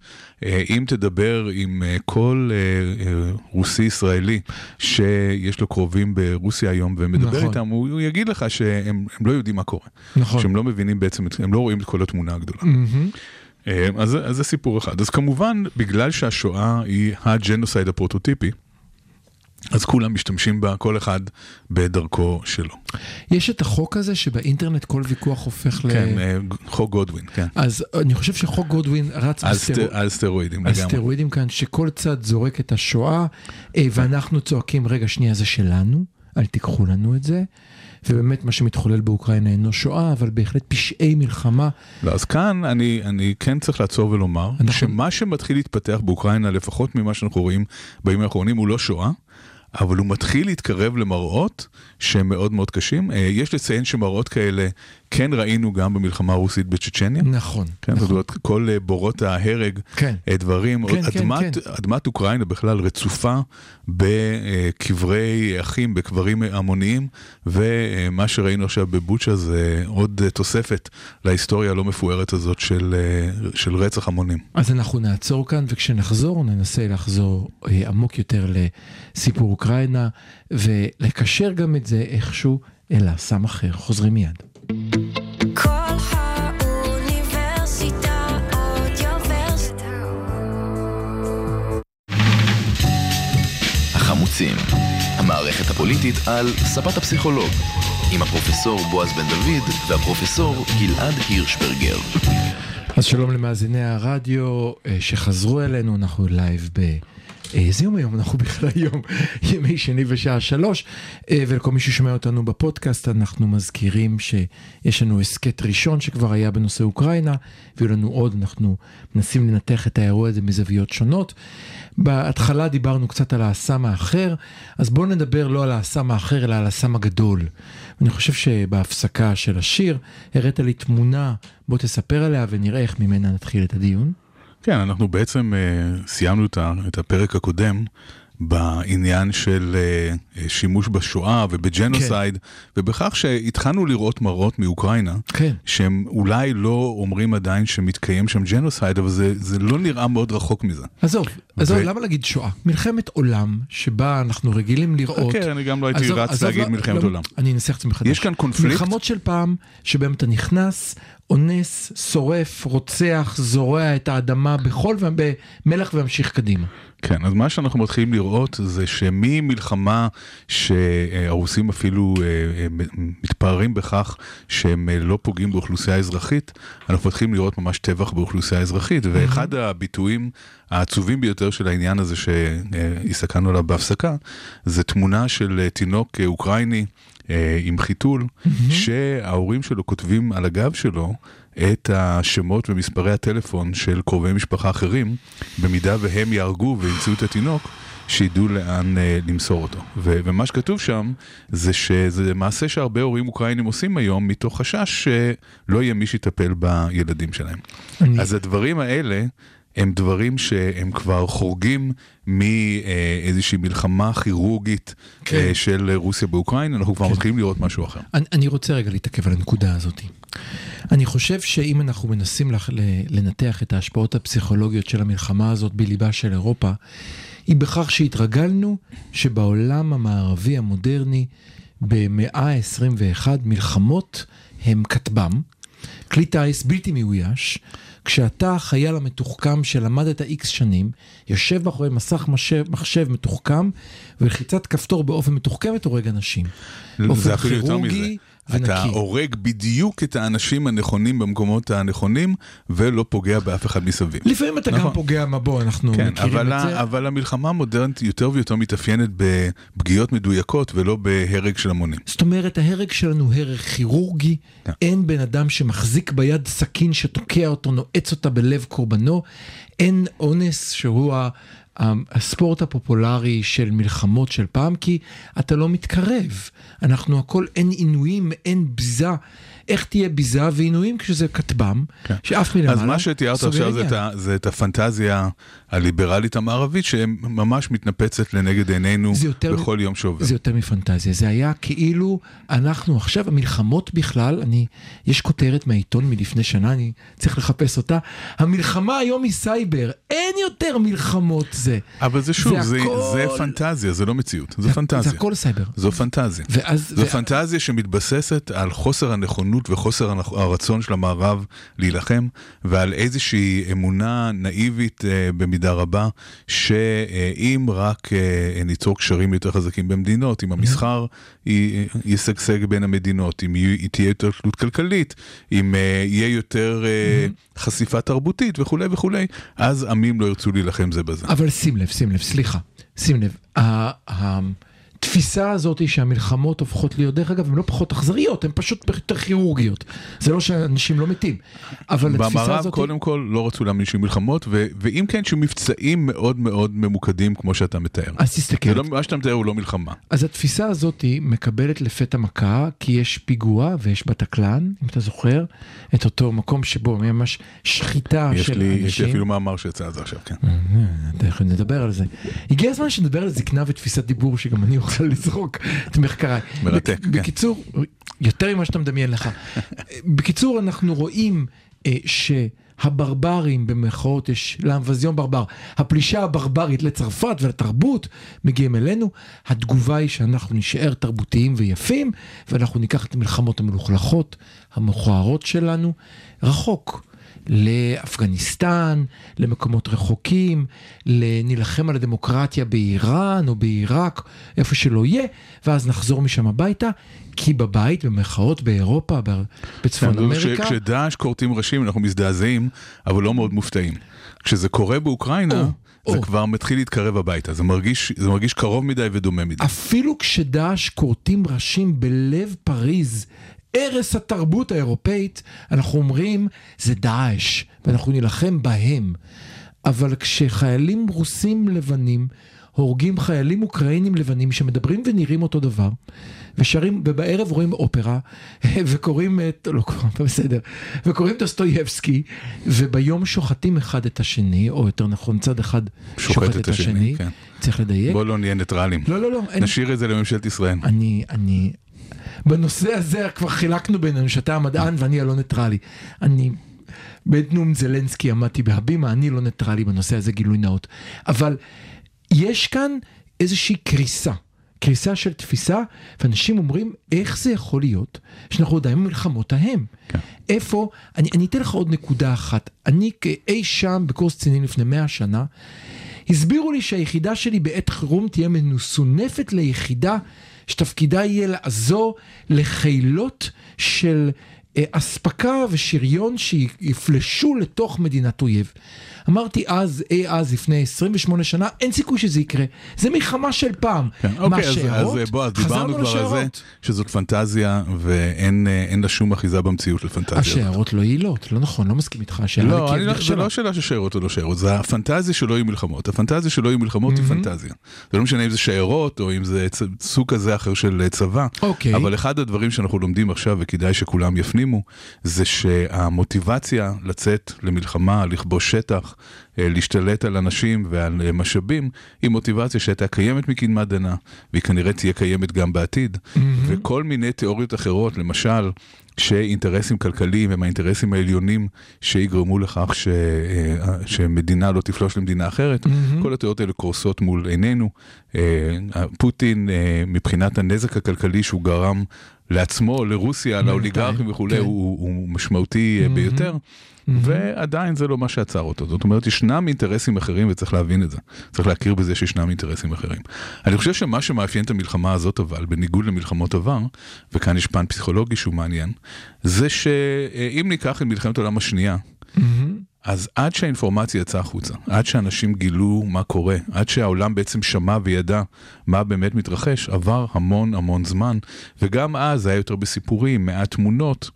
Speaker 5: אה, אם תדבר עם אה, כל אה, רוסי ישראלי שיש לו קרובים ברוסיה היום ומדבר
Speaker 3: נכון.
Speaker 5: איתם, הוא הוא יגיד לך שהם הם לא יודעים מה קורה.
Speaker 3: נכון.
Speaker 5: שהם לא מבינים בעצם, הם לא רואים את כל התמונה הגדולה. אה, אז אז זה סיפור אחד. אז כמובן, בגלל שהשואה היא הג'נוסייד הפרוטוטיפי, אז כולם משתמשים בה, כל אחד בדרכו שלו.
Speaker 3: יש את החוק הזה שבאינטרנט כל ויכוח הופך ל...
Speaker 5: כן, אה, חוק גודווין, כן.
Speaker 3: אז אני חושב שחוק גודווין רץ
Speaker 5: על
Speaker 3: בסטרו-
Speaker 5: סטר- על סטרואידים
Speaker 3: על
Speaker 5: לגמרי.
Speaker 3: סטרואידים כאן, שכל צד זורק את השואה, אה, ואנחנו צועקים, רגע, שנייה, זה שלנו, אל תיקחו לנו את זה. ובאמת מה שמתחולל באוקראינה אינו שואה, אבל בהחלט פשעי מלחמה.
Speaker 5: לא, אז כאן אני, אני כן צריך לעצור ולומר,
Speaker 3: אנחנו-
Speaker 5: שמה שמתחיל להתפתח באוקראינה, לפחות ממה שאנחנו רואים בימים האחרונים, הוא לא שואה. אבל הוא מתחיל להתקרב למראות שהם מאוד מאוד קשים. אה, יש לציין שמראות כאלה כן ראינו גם במלחמה הרוסית בצ'צ'ניה.
Speaker 3: נכון,
Speaker 5: כן, זאת
Speaker 3: נכון.
Speaker 5: אומרת, כל אה, בורות ההרג,
Speaker 3: כן.
Speaker 5: אה, דברים,
Speaker 3: כן, כן,
Speaker 5: אדמת,
Speaker 3: כן.
Speaker 5: אדמת אוקראינה בכלל רצופה בקברי אחים, בקברים המוניים, ומה שראינו עכשיו בבוצ'ה זה עוד תוספת להיסטוריה הלא מפוארת הזאת של, של רצח המונים.
Speaker 3: אז אנחנו נעצור כאן, וכשנחזור ננסה לחזור עמוק יותר לסיפור אוקראינה, ולקשר גם את זה איכשהו אל הסם אחר. חוזרים מיד.
Speaker 4: המערכת הפוליטית על ספת הפסיכולוג, עם הפרופסור בועז בן דוד והפרופסור גלעד הירשברגר.
Speaker 3: אז שלום למאזיני הרדיו אה, שחזרו אלינו, אנחנו live ב... איזה יום היום? אנחנו בכלל יום ימי שני בשעה שלוש אה, ולכל מי ששומע אותנו בפודקאסט אנחנו מזכירים שיש לנו הסכת ראשון שכבר היה בנושא אוקראינה ויהיו לנו עוד, אנחנו מנסים לנתח את האירוע הזה מזוויות שונות. בהתחלה דיברנו קצת על האסם האחר, אז בואו נדבר לא על האסם האחר אלא על האסם הגדול. אני חושב שבהפסקה של השיר הראת לי תמונה, בוא תספר עליה ונראה איך ממנה נתחיל את הדיון.
Speaker 5: כן, אנחנו בעצם אה, סיימנו את, הפרק הקודם בעניין של אה, שימוש בשואה ובג'נוסייד, כן. ובכך שהתחלנו לראות מראות מאוקראינה,
Speaker 3: כן.
Speaker 5: שהם אולי לא אומרים עדיין שמתקיים שם ג'נוסייד, אבל זה, זה לא נראה מאוד רחוק מזה.
Speaker 3: עזוב, עזוב, ו... למה להגיד שואה? מלחמת עולם שבה אנחנו רגילים לראות...
Speaker 5: כן, אני גם לא הייתי עזוב, רץ עזוב, להגיד לא, מלחמת לא, עולם.
Speaker 3: אני אנסח את זה מחדש.
Speaker 5: יש כאן קונפליקט.
Speaker 3: מלחמות של פעם, שבהם אתה נכנס, אונס, שורף, רוצח, זורע את האדמה בחול ובמלח וממשיך קדימה.
Speaker 5: כן, אז מה שאנחנו מתחילים לראות זה שממלחמה שהרוסים אפילו אה, אה, מתפארים בכך שהם אה, לא פוגעים באוכלוסייה אזרחית, אנחנו מתחילים לראות ממש טבח באוכלוסייה אזרחית, ואחד הביטויים העצובים ביותר של העניין הזה שהסתכלנו עליו בהפסקה, זה תמונה של תינוק אוקראיני. עם חיתול, mm-hmm. שההורים שלו כותבים על הגב שלו את השמות ומספרי הטלפון של קרובי משפחה אחרים, במידה והם יהרגו וימצאו את התינוק, שידעו לאן אה, למסור אותו. ו- ומה שכתוב שם, זה שזה מעשה שהרבה הורים אוקראינים עושים היום, מתוך חשש שלא יהיה מי שיטפל בילדים שלהם. אני... אז הדברים האלה... הם דברים שהם כבר חורגים מאיזושהי מלחמה כירורגית כן. אה, של רוסיה באוקראינה, אנחנו כבר כן. מתחילים לראות משהו אחר.
Speaker 3: אני, אני רוצה רגע להתעכב על הנקודה הזאת. אני חושב שאם אנחנו מנסים לנתח את ההשפעות הפסיכולוגיות של המלחמה הזאת בליבה של אירופה, היא בכך שהתרגלנו שבעולם המערבי המודרני, במאה ה-21, מלחמות הם כטב"ם, כלי טיס בלתי מאויש, כשאתה החייל המתוחכם שלמדת איקס שנים, יושב מאחורי מסך מחשב, מחשב מתוחכם, ולחיצת כפתור באופן מתוחכמת הורג אנשים.
Speaker 5: זה אפילו יותר מזה. ונקי. אתה הורג בדיוק את האנשים הנכונים במקומות הנכונים, ולא פוגע באף אחד מסביב.
Speaker 3: לפעמים אתה נכון. גם פוגע, מה בוא, אנחנו כן, מכירים
Speaker 5: אבל
Speaker 3: את זה.
Speaker 5: אבל המלחמה המודרנית יותר ויותר מתאפיינת בפגיעות מדויקות ולא בהרג של המונים.
Speaker 3: זאת אומרת, ההרג שלנו הרג כירורגי, כן. אין בן אדם שמחזיק ביד סכין שתוקע אותו, נועץ אותה בלב קורבנו, אין אונס שהוא ה... הספורט הפופולרי של מלחמות של פעם, כי אתה לא מתקרב. אנחנו הכל, אין עינויים, אין ביזה. איך תהיה ביזה ועינויים כשזה כטב"ם, כן. שאף מלמעלה
Speaker 5: אז מה שתיארת עכשיו זה, זה את הפנטזיה הליברלית המערבית שממש מתנפצת לנגד עינינו בכל מ... יום שעובר.
Speaker 3: זה יותר מפנטזיה, זה היה כאילו אנחנו עכשיו, המלחמות בכלל, אני, יש כותרת מהעיתון מלפני שנה, אני צריך לחפש אותה, המלחמה היום היא סייבר, אין יותר מלחמות זה.
Speaker 5: אבל זה שוב, זה, הכל... זה פנטזיה, זה לא מציאות, זה, זה פנטזיה.
Speaker 3: זה הכל סייבר.
Speaker 5: זו פנטזיה. ואז, זו ו... פנטזיה שמתבססת על חוסר הנכונות וחוסר הרצון של המערב להילחם, ועל איזושהי אמונה נאיבית אה, במידה רבה, שאם רק אה, ניצור קשרים יותר חזקים במדינות, אם המסחר ישגשג בין המדינות, אם תהיה יותר תלות כלכלית, אם אה, יהיה יותר חשיפה תרבותית וכולי וכולי, אז עמים לא ירצו להילחם זה בזה.
Speaker 3: אבל שים לב, שים לב, סליחה, שים לב. התפיסה הזאת היא שהמלחמות הופכות להיות, דרך אגב, הן לא פחות אכזריות, הן פשוט יותר כירורגיות. זה לא שאנשים לא מתים, אבל התפיסה הזאת...
Speaker 5: במערב קודם כל לא רצו להאמין שיהיו מלחמות, ו- ואם כן, שיהיו מבצעים מאוד מאוד ממוקדים כמו שאתה מתאר.
Speaker 3: אז תסתכל.
Speaker 5: לא, מה שאתה מתאר הוא לא מלחמה.
Speaker 3: אז התפיסה הזאת היא מקבלת לפתע מכה, כי יש פיגוע ויש בתקלן, אם אתה זוכר, את אותו מקום שבו ממש שחיטה של
Speaker 5: לי,
Speaker 3: אנשים.
Speaker 5: יש לי אפילו מאמר שיצא על זה עכשיו, כן.
Speaker 3: תכף נדבר על זה. הגיע הזמן שנדבר על זקנה ותפיסת דיבור שגם אני אוכל לזרוק את מחקריי.
Speaker 5: מרתק, כן.
Speaker 3: בקיצור, יותר ממה שאתה מדמיין לך. בקיצור, אנחנו רואים אה, שהברברים במרכאות יש לאמבזיון ברבר, הפלישה הברברית לצרפת ולתרבות מגיעים אלינו, התגובה היא שאנחנו נשאר תרבותיים ויפים ואנחנו ניקח את המלחמות המלוכלכות, המכוערות שלנו, רחוק. לאפגניסטן, למקומות רחוקים, נילחם על הדמוקרטיה באיראן או בעיראק, איפה שלא יהיה, ואז נחזור משם הביתה, כי בבית, במרכאות, באירופה, בצפון
Speaker 5: כן,
Speaker 3: אמריקה,
Speaker 5: כשדאעש כורתים ראשים אנחנו מזדעזעים, אבל לא מאוד מופתעים. כשזה קורה באוקראינה,
Speaker 3: או,
Speaker 5: זה
Speaker 3: או.
Speaker 5: כבר מתחיל להתקרב הביתה, זה מרגיש, זה מרגיש קרוב מדי ודומה מדי.
Speaker 3: אפילו כשדאעש כורתים ראשים בלב פריז, ערש התרבות האירופאית, אנחנו אומרים, זה דאעש, ואנחנו נילחם בהם. אבל כשחיילים רוסים לבנים הורגים חיילים אוקראינים לבנים שמדברים ונראים אותו דבר, ושרים, ובערב רואים אופרה, וקוראים את, לא קוראים, בסדר, וקוראים דוסטויבסקי, וביום שוחטים אחד את השני, או יותר נכון, צד אחד שוחט, את השני,
Speaker 5: כן.
Speaker 3: צריך לדייק.
Speaker 5: בוא לא נהיה ניטרלים.
Speaker 3: לא, לא, לא, אין,
Speaker 5: נשאיר את זה לממשלת ישראל.
Speaker 3: אני, אני, בנושא הזה כבר חילקנו בינינו שאתה המדען ואני הלא ניטרלי. אני, בעת נאום זלנסקי עמדתי בהבימה, אני לא ניטרלי בנושא הזה, גילוי נאות. אבל יש כאן איזושהי קריסה. קריסה של תפיסה, ואנשים אומרים, איך זה יכול להיות שאנחנו עדיין במלחמות ההם?
Speaker 5: כן.
Speaker 3: איפה, אני, אני אתן לך עוד נקודה אחת. אני כאי שם בקורס קצינים לפני 100 שנה, הסבירו לי שהיחידה שלי בעת חירום תהיה מסונפת ליחידה שתפקידה יהיה לעזור לחילות של אספקה ושריון שיפלשו לתוך מדינת אויב. אמרתי אז, אי אז, לפני 28 שנה, אין סיכוי שזה יקרה. זה מלחמה של פעם.
Speaker 5: כן,
Speaker 3: מה,
Speaker 5: אוקיי, אז,
Speaker 3: שיירות?
Speaker 5: אז בוא, אז דיברנו כבר על זה. שזאת פנטזיה ואין אה, אין לה שום אחיזה במציאות לפנטזיה.
Speaker 3: השיירות לא יעילות, לא נכון, לא מסכים איתך,
Speaker 5: לא, אני לא, זה. לא שאלה של שיירות או לא שיירות, זה הפנטזיה שלא יהיו מלחמות. הפנטזיה שלא יהיו מלחמות היא פנטזיה. זה לא משנה אם זה שיירות או אם זה סוג כזה אחר של אה, צבא.
Speaker 3: אוקיי.
Speaker 5: אבל אחד הדברים שאנחנו לומדים עכשיו, וכדאי שכולם יפנימו, זה שהמוטיבציה לצאת למלחמה, לכבוש שטח, אה, להשתלט על אנשים ועל אה, משאבים, היא מוטיבציה שהייתה קיימת מקדמת דנא, והיא כנראה תהיה קיימת גם בעתיד. וכל מיני תיאוריות אחרות, למשל, שאינטרסים כלכליים הם האינטרסים העליונים שיגרמו לכך ש, אה, שמדינה לא תפלוש למדינה אחרת, כל התיאוריות האלה קורסות מול עינינו. פוטין, מבחינת הנזק הכלכלי שהוא גרם לעצמו, לרוסיה, לאוליגרכים וכולי,
Speaker 3: כן.
Speaker 5: הוא, הוא משמעותי אה, ביותר. ועדיין זה לא מה שעצר אותו. זאת אומרת, ישנם אינטרסים אחרים וצריך להבין את זה. צריך להכיר בזה שישנם אינטרסים אחרים. אני חושב שמה שמאפיין את המלחמה הזאת אבל, בניגוד למלחמות עבר, וכאן יש פן פסיכולוגי שהוא מעניין, זה שאם ניקח את מלחמת העולם השנייה, אז עד שהאינפורמציה יצאה החוצה, עד שאנשים גילו מה קורה, עד שהעולם בעצם שמע וידע מה באמת מתרחש, עבר המון המון זמן, וגם אז היה יותר בסיפורים, מעט תמונות.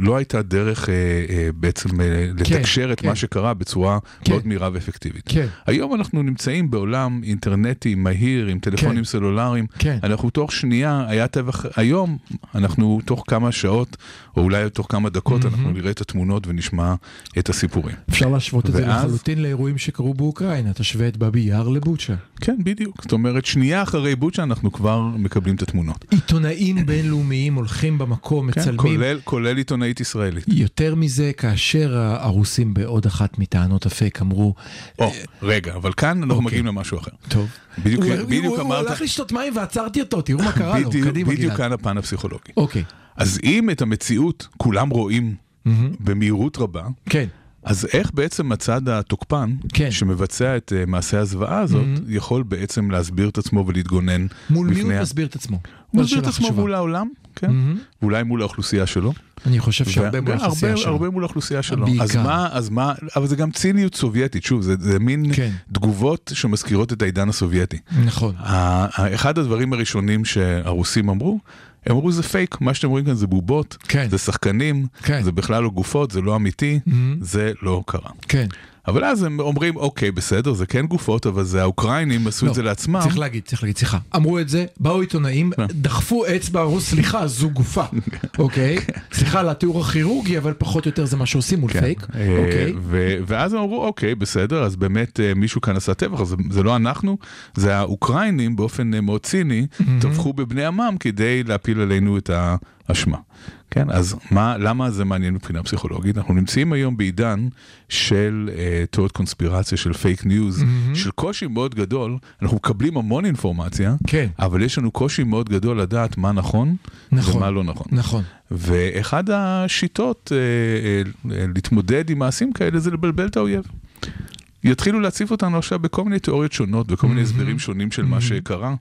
Speaker 5: לא הייתה דרך אה, אה, בעצם אה, לתקשר את
Speaker 3: כן.
Speaker 5: מה שקרה בצורה
Speaker 3: כן.
Speaker 5: מאוד מהירה ואפקטיבית.
Speaker 3: כן.
Speaker 5: היום אנחנו נמצאים בעולם אינטרנטי מהיר עם טלפונים
Speaker 3: כן.
Speaker 5: סלולריים.
Speaker 3: כן.
Speaker 5: אנחנו תוך שנייה, היה טבח, היום אנחנו תוך כמה שעות, או אולי תוך כמה דקות, אנחנו נראה את התמונות ונשמע את הסיפורים.
Speaker 3: אפשר להשוות את זה לחלוטין לאירועים שקרו באוקראינה, תשווה את באבי יאר לבוצ'ה.
Speaker 5: כן, בדיוק. זאת אומרת, שנייה אחרי בוצ'ה אנחנו כבר מקבלים את התמונות.
Speaker 3: עיתונאים בינלאומיים הולכים במקום,
Speaker 5: כן,
Speaker 3: מצלמים.
Speaker 5: כולל, כולל עיתונאית ישראלית.
Speaker 3: יותר מזה, כאשר הרוסים בעוד אחת מטענות הפייק אמרו,
Speaker 5: או, רגע, אבל כאן אנחנו
Speaker 3: אוקיי.
Speaker 5: מגיעים למשהו אחר.
Speaker 3: טוב,
Speaker 5: בדיוק-
Speaker 3: הוא-
Speaker 5: בדיוק
Speaker 3: הוא- הוא
Speaker 5: אמרת-
Speaker 3: הלך לשתות מים ועצרתי אותו, תראו מה קרה לו,
Speaker 5: בדיוק,
Speaker 3: קדימה
Speaker 5: בדיוק
Speaker 3: גלעד.
Speaker 5: כאן הפן הפסיכולוגי.
Speaker 3: אוקיי,
Speaker 5: אז אם את המציאות כולם רואים במהירות רבה,
Speaker 3: כן,
Speaker 5: אז איך בעצם הצד התוקפן,
Speaker 3: כן.
Speaker 5: שמבצע את אה, מעשה הזוועה הזאת, יכול בעצם להסביר את עצמו ולהתגונן
Speaker 3: מול מי הוא
Speaker 5: ה-
Speaker 3: מסביר את עצמו?
Speaker 5: הוא מסביר את עצמו
Speaker 3: חשובה.
Speaker 5: מול העולם, כן, ואולי מול האוכלוסייה שלו.
Speaker 3: אני חושב שהרבה מול האוכלוסייה שלו.
Speaker 5: הרבה מול האוכלוסייה שלו.
Speaker 3: בעיקר.
Speaker 5: אז מה, אז מה, אבל זה גם ציניות סובייטית, שוב, זה, זה מין
Speaker 3: כן.
Speaker 5: תגובות שמזכירות את העידן הסובייטי.
Speaker 3: נכון.
Speaker 5: אחד הדברים הראשונים שהרוסים אמרו, הם אמרו זה פייק, מה שאתם רואים כאן זה בובות,
Speaker 3: כן.
Speaker 5: זה שחקנים,
Speaker 3: כן.
Speaker 5: זה בכלל לא גופות, זה לא אמיתי, זה לא קרה.
Speaker 3: כן.
Speaker 5: אבל אז הם אומרים, אוקיי, בסדר, זה כן גופות, אבל זה האוקראינים עשו
Speaker 3: לא,
Speaker 5: את זה לעצמם.
Speaker 3: צריך להגיד, צריך להגיד, סליחה. אמרו את זה, באו עיתונאים,
Speaker 5: כן.
Speaker 3: דחפו אצבע, אמרו, סליחה, זו גופה. אוקיי? סליחה על התיאור הכירורגי, אבל פחות או יותר זה מה שעושים מול
Speaker 5: כן.
Speaker 3: פייק.
Speaker 5: אה,
Speaker 3: אוקיי?
Speaker 5: ואז הם אמרו, אוקיי, בסדר, אז באמת אה, מישהו כאן עשה טבח, זה- זה לא אנחנו, זה האוקראינים באופן אה, מאוד ציני, טבחו בבני עמם כדי להפיל עלינו את האשמה. כן, אז מה, למה זה מעניין מבחינה פסיכולוגית? אנחנו נמצאים היום בעידן של אה, תיאוריות קונספירציה, של פייק ניוז,
Speaker 3: מהמם.
Speaker 5: של קושי מאוד גדול, אנחנו מקבלים המון אינפורמציה,
Speaker 3: כן.
Speaker 5: אבל יש לנו קושי מאוד גדול לדעת מה נכון,
Speaker 3: נכון.
Speaker 5: ומה לא נכון.
Speaker 3: נכון.
Speaker 5: ואחד השיטות אה, אה, אה, להתמודד עם מעשים כאלה זה לבלבל את האויב. יתחילו להציף אותנו עכשיו בכל מיני תיאוריות שונות, בכל מיני. הסברים שונים של מה שקרה.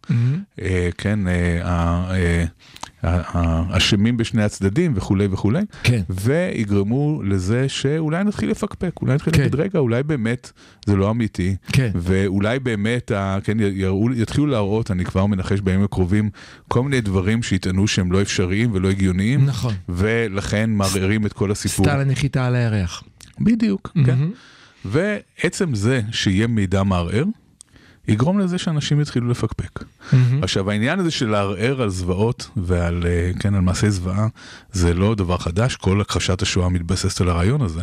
Speaker 5: כן, האשמים בשני הצדדים וכולי וכולי,
Speaker 3: כן.
Speaker 5: ויגרמו לזה שאולי נתחיל לפקפק, אולי נתחיל
Speaker 3: כן.
Speaker 5: להגיד, רגע, אולי באמת זה לא אמיתי,
Speaker 3: כן.
Speaker 5: ואולי באמת, כן, יראו, יתחילו להראות, אני כבר מנחש בימים הקרובים, כל מיני דברים שיטענו שהם לא אפשריים ולא הגיוניים,
Speaker 3: נכון.
Speaker 5: ולכן מערערים את כל הסיפור.
Speaker 3: סטל הנחיתה על הירח.
Speaker 5: בדיוק, כן.
Speaker 3: מהמם.
Speaker 5: ועצם זה שיהיה מידע מערער, יגרום לזה שאנשים יתחילו לפקפק.
Speaker 3: מהמם.
Speaker 5: עכשיו העניין הזה של לערער על זוועות ועל, אה, כן, על מעשי זוועה, זה לא דבר חדש, כל הכחשת השואה מתבססת על הרעיון הזה,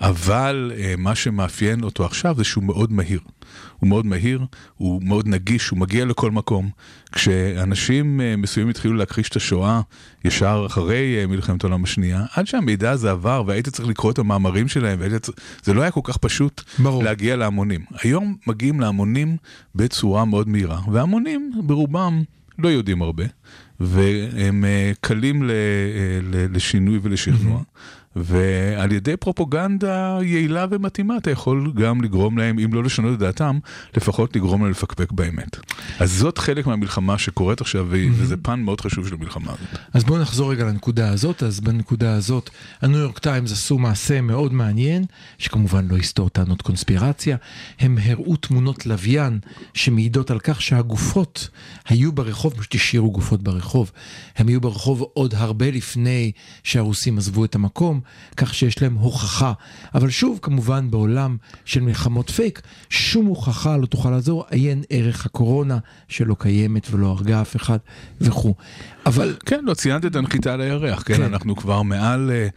Speaker 5: אבל אה, מה שמאפיין אותו עכשיו זה שהוא מאוד מהיר. הוא מאוד מהיר, הוא מאוד נגיש, הוא מגיע לכל מקום. כשאנשים אה, מסוימים התחילו להכחיש את השואה ישר אחרי אה, מלחמת העולם השנייה, עד שהמידע הזה עבר והיית צריך לקרוא את המאמרים שלהם. צריך- זה לא היה כל כך פשוט
Speaker 3: ברור.
Speaker 5: להגיע להמונים. היום מגיעים להמונים בצורה מאוד מהירה, והמונים ברובם לא יודעים הרבה, והם אה, קלים ל- לשינוי ולשכנוע. ועל ידי פרופוגנדה יעילה ומתאימה אתה יכול גם לגרום להם, אם לא לשנות את דעתם, לפחות לגרום להם לפקפק באמת. אז זאת חלק מהמלחמה שקורית עכשיו, ו- וזה פן מאוד חשוב של המלחמה הזאת.
Speaker 3: אז בואו נחזור רגע לנקודה הזאת. אז בנקודה הזאת, הניו יורק טיימס עשו מעשה מאוד מעניין, שכמובן לא יסתור טענות קונספירציה. הם הראו תמונות לוויין שמעידות על כך שהגופות היו ברחוב, פשוט השאירו גופות ברחוב. הם היו ברחוב עוד הרבה לפני שהרוסים עזבו את המקום, כך שיש להם הוכחה. אבל שוב, כמובן, בעולם של מלחמות פייק, שום הוכחה לא תוכל לעזור, עיין ערך הקורונה שלא קיימת ולא הרגה אף אחד וכו'. אבל
Speaker 5: כן, לא, ציינת את הנחיתה על הירח, כן,
Speaker 3: כן.
Speaker 5: אנחנו כבר מעל אה,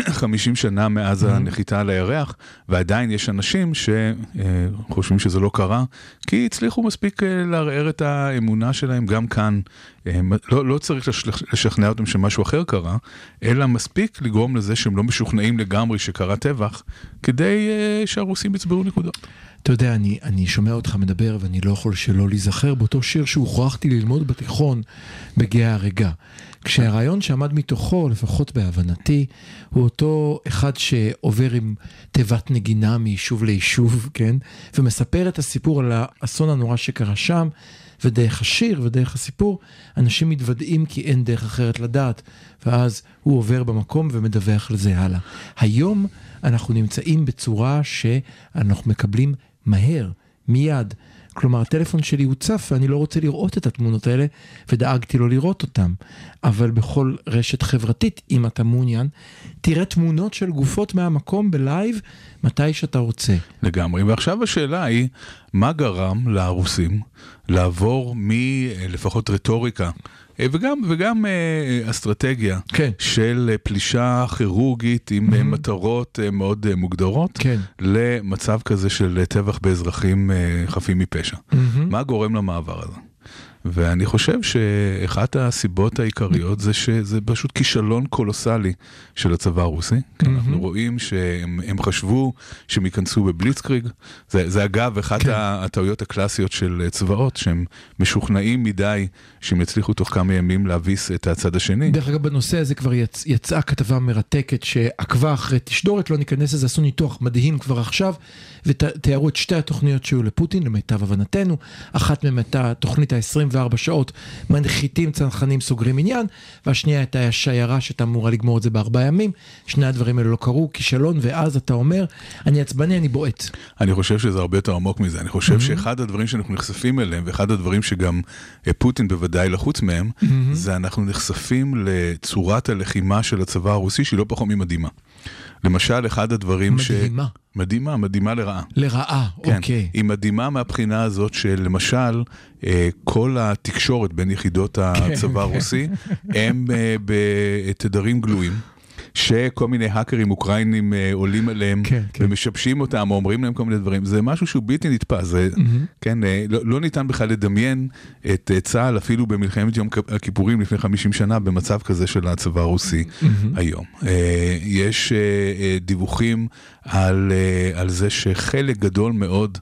Speaker 5: 50 שנה מאז הנחיתה על הירח, ועדיין יש אנשים שחושבים שזה לא קרה, כי הצליחו מספיק אה, לערער את האמונה שלהם גם כאן. אה, לא, לא צריך לשכ- לשכנע אותם שמשהו אחר קרה, אלא מספיק לגרום לזה שהם לא משוכנעים לגמרי שקרה טבח, כדי אה, שהרוסים יצברו נקודות.
Speaker 3: אתה יודע, אני, אני שומע אותך מדבר ואני לא יכול שלא להיזכר באותו שיר שהוכרחתי ללמוד בתיכון בגיא הרגע. כשהרעיון שעמד מתוכו, לפחות בהבנתי, הוא אותו אחד שעובר עם תיבת נגינה מיישוב ליישוב, כן? ומספר את הסיפור על האסון הנורא שקרה שם, ודרך השיר ודרך הסיפור, אנשים מתוודעים כי אין דרך אחרת לדעת, ואז הוא עובר במקום ומדווח על זה הלאה. היום אנחנו נמצאים בצורה שאנחנו מקבלים מהר, מיד. כלומר, הטלפון שלי הוצף ואני לא רוצה לראות את התמונות האלה, ודאגתי לא לראות אותן. אבל בכל רשת חברתית, אם אתה מעוניין, תראה תמונות של גופות מהמקום בלייב, מתי שאתה רוצה.
Speaker 5: לגמרי. ועכשיו השאלה היא, מה גרם לרוסים לעבור מלפחות רטוריקה אה, וגם, וגם אה, אסטרטגיה
Speaker 3: כן.
Speaker 5: של אה, פלישה כירורגית עם mm-hmm. מטרות אה, מאוד אה, מוגדרות,
Speaker 3: כן.
Speaker 5: למצב כזה של אה, טבח באזרחים אה, חפים מפשע.
Speaker 3: מהמם.
Speaker 5: מה גורם למעבר הזה? ואני חושב שאחת הסיבות העיקריות זה שזה פשוט כישלון קולוסלי של הצבא הרוסי. כי אנחנו רואים שהם הם חשבו שהם ייכנסו בבליצקריג. זה, זה אגב אחת
Speaker 3: כן.
Speaker 5: הטעויות הקלאסיות של צבאות, שהם משוכנעים מדי שהם יצליחו תוך כמה ימים להביס את הצד השני.
Speaker 3: דרך אגב, בנושא הזה כבר יצ... יצאה כתבה מרתקת שעקבה אחרי תשדורת, לא ניכנס לזה, עשו ניתוח מדהים כבר עכשיו, ותיארו את שתי התוכניות שהיו לפוטין, למיטב הבנתנו. אחת מהן הייתה תוכנית ה-24 שעות, מנחיתים צנחנים סוגרים עניין, והשנייה הייתה השיירה שהייתה אמורה לגמור את זה בארבעה ימים. שני הדברים האלה לא קרו, כישלון, ואז אתה אומר, אני עצבני, אני בועט.
Speaker 5: אני חושב שזה הרבה יותר עמוק מזה. אני חושב שאחד הדברים שאנחנו נחשפים אליהם, ואחד הדברים שגם אה, פוטין בוודאי לחוץ מהם, זה אנחנו נחשפים לצורת הלחימה של הצבא הרוסי, שהיא לא פחות ממדהימה. למשל, אחד הדברים ש...
Speaker 3: מדהימה.
Speaker 5: מדהימה, מדהימה לרעה.
Speaker 3: לרעה,
Speaker 5: כן,
Speaker 3: אוקיי.
Speaker 5: היא מדהימה מהבחינה הזאת שלמשל, אה, כל התקשורת בין יחידות הצבא הרוסי הם אה, בתדרים גלויים. שכל מיני האקרים אוקראינים אה, עולים עליהם
Speaker 3: כן, כן.
Speaker 5: ומשבשים אותם או אומרים להם כל מיני דברים, זה משהו שהוא בלתי נתפס, זה, כן, אה, לא, לא ניתן בכלל לדמיין את אה, צה"ל אפילו במלחמת יום הכיפורים לפני 50 שנה במצב כזה של הצבא הרוסי היום. אה, יש דיווחים על, על זה שחלק גדול מאוד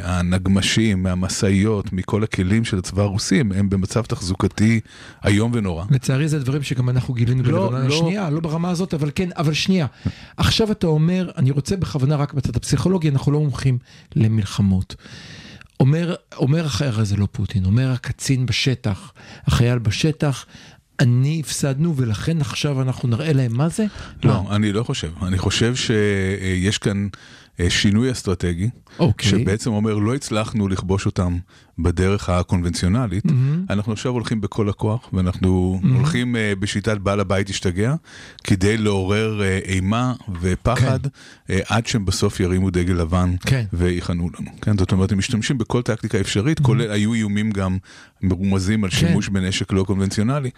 Speaker 5: מהנגמשים, מהמשאיות, מכל הכלים של הצבא הרוסי, הם, במצב תחזוקתי איום ונורא.
Speaker 3: לצערי זה דברים שגם אנחנו גילינו
Speaker 5: לא,
Speaker 3: בלבנון
Speaker 5: לא.
Speaker 3: השנייה, לא ברמה הזאת, אבל כן, אבל שנייה. עכשיו אתה אומר, אני רוצה בכוונה רק בצד הפסיכולוגי, אנחנו לא מומחים למלחמות. אומר, אומר החייל, הרי זה לא פוטין, אומר הקצין בשטח, החייל בשטח, אני הפסדנו ולכן עכשיו אנחנו נראה להם מה זה?
Speaker 5: לא, אני לא חושב. אני חושב שיש כאן שינוי אסטרטגי,
Speaker 3: אוקיי.
Speaker 5: שבעצם אומר לא הצלחנו לכבוש אותם בדרך הקונבנציונלית, אנחנו עכשיו הולכים בכל הכוח, ואנחנו הולכים אה, בשיטת בעל הבית השתגע, כדי לעורר אה, אימה ופחד, אה, עד שהם בסוף ירימו דגל לבן
Speaker 3: כן.
Speaker 5: ויכנו לנו. כן, זאת אומרת, הם משתמשים בכל טקטיקה אפשרית, כולל היו איומים גם מרומזים על
Speaker 3: כן.
Speaker 5: שימוש בנשק לא קונבנציונלי.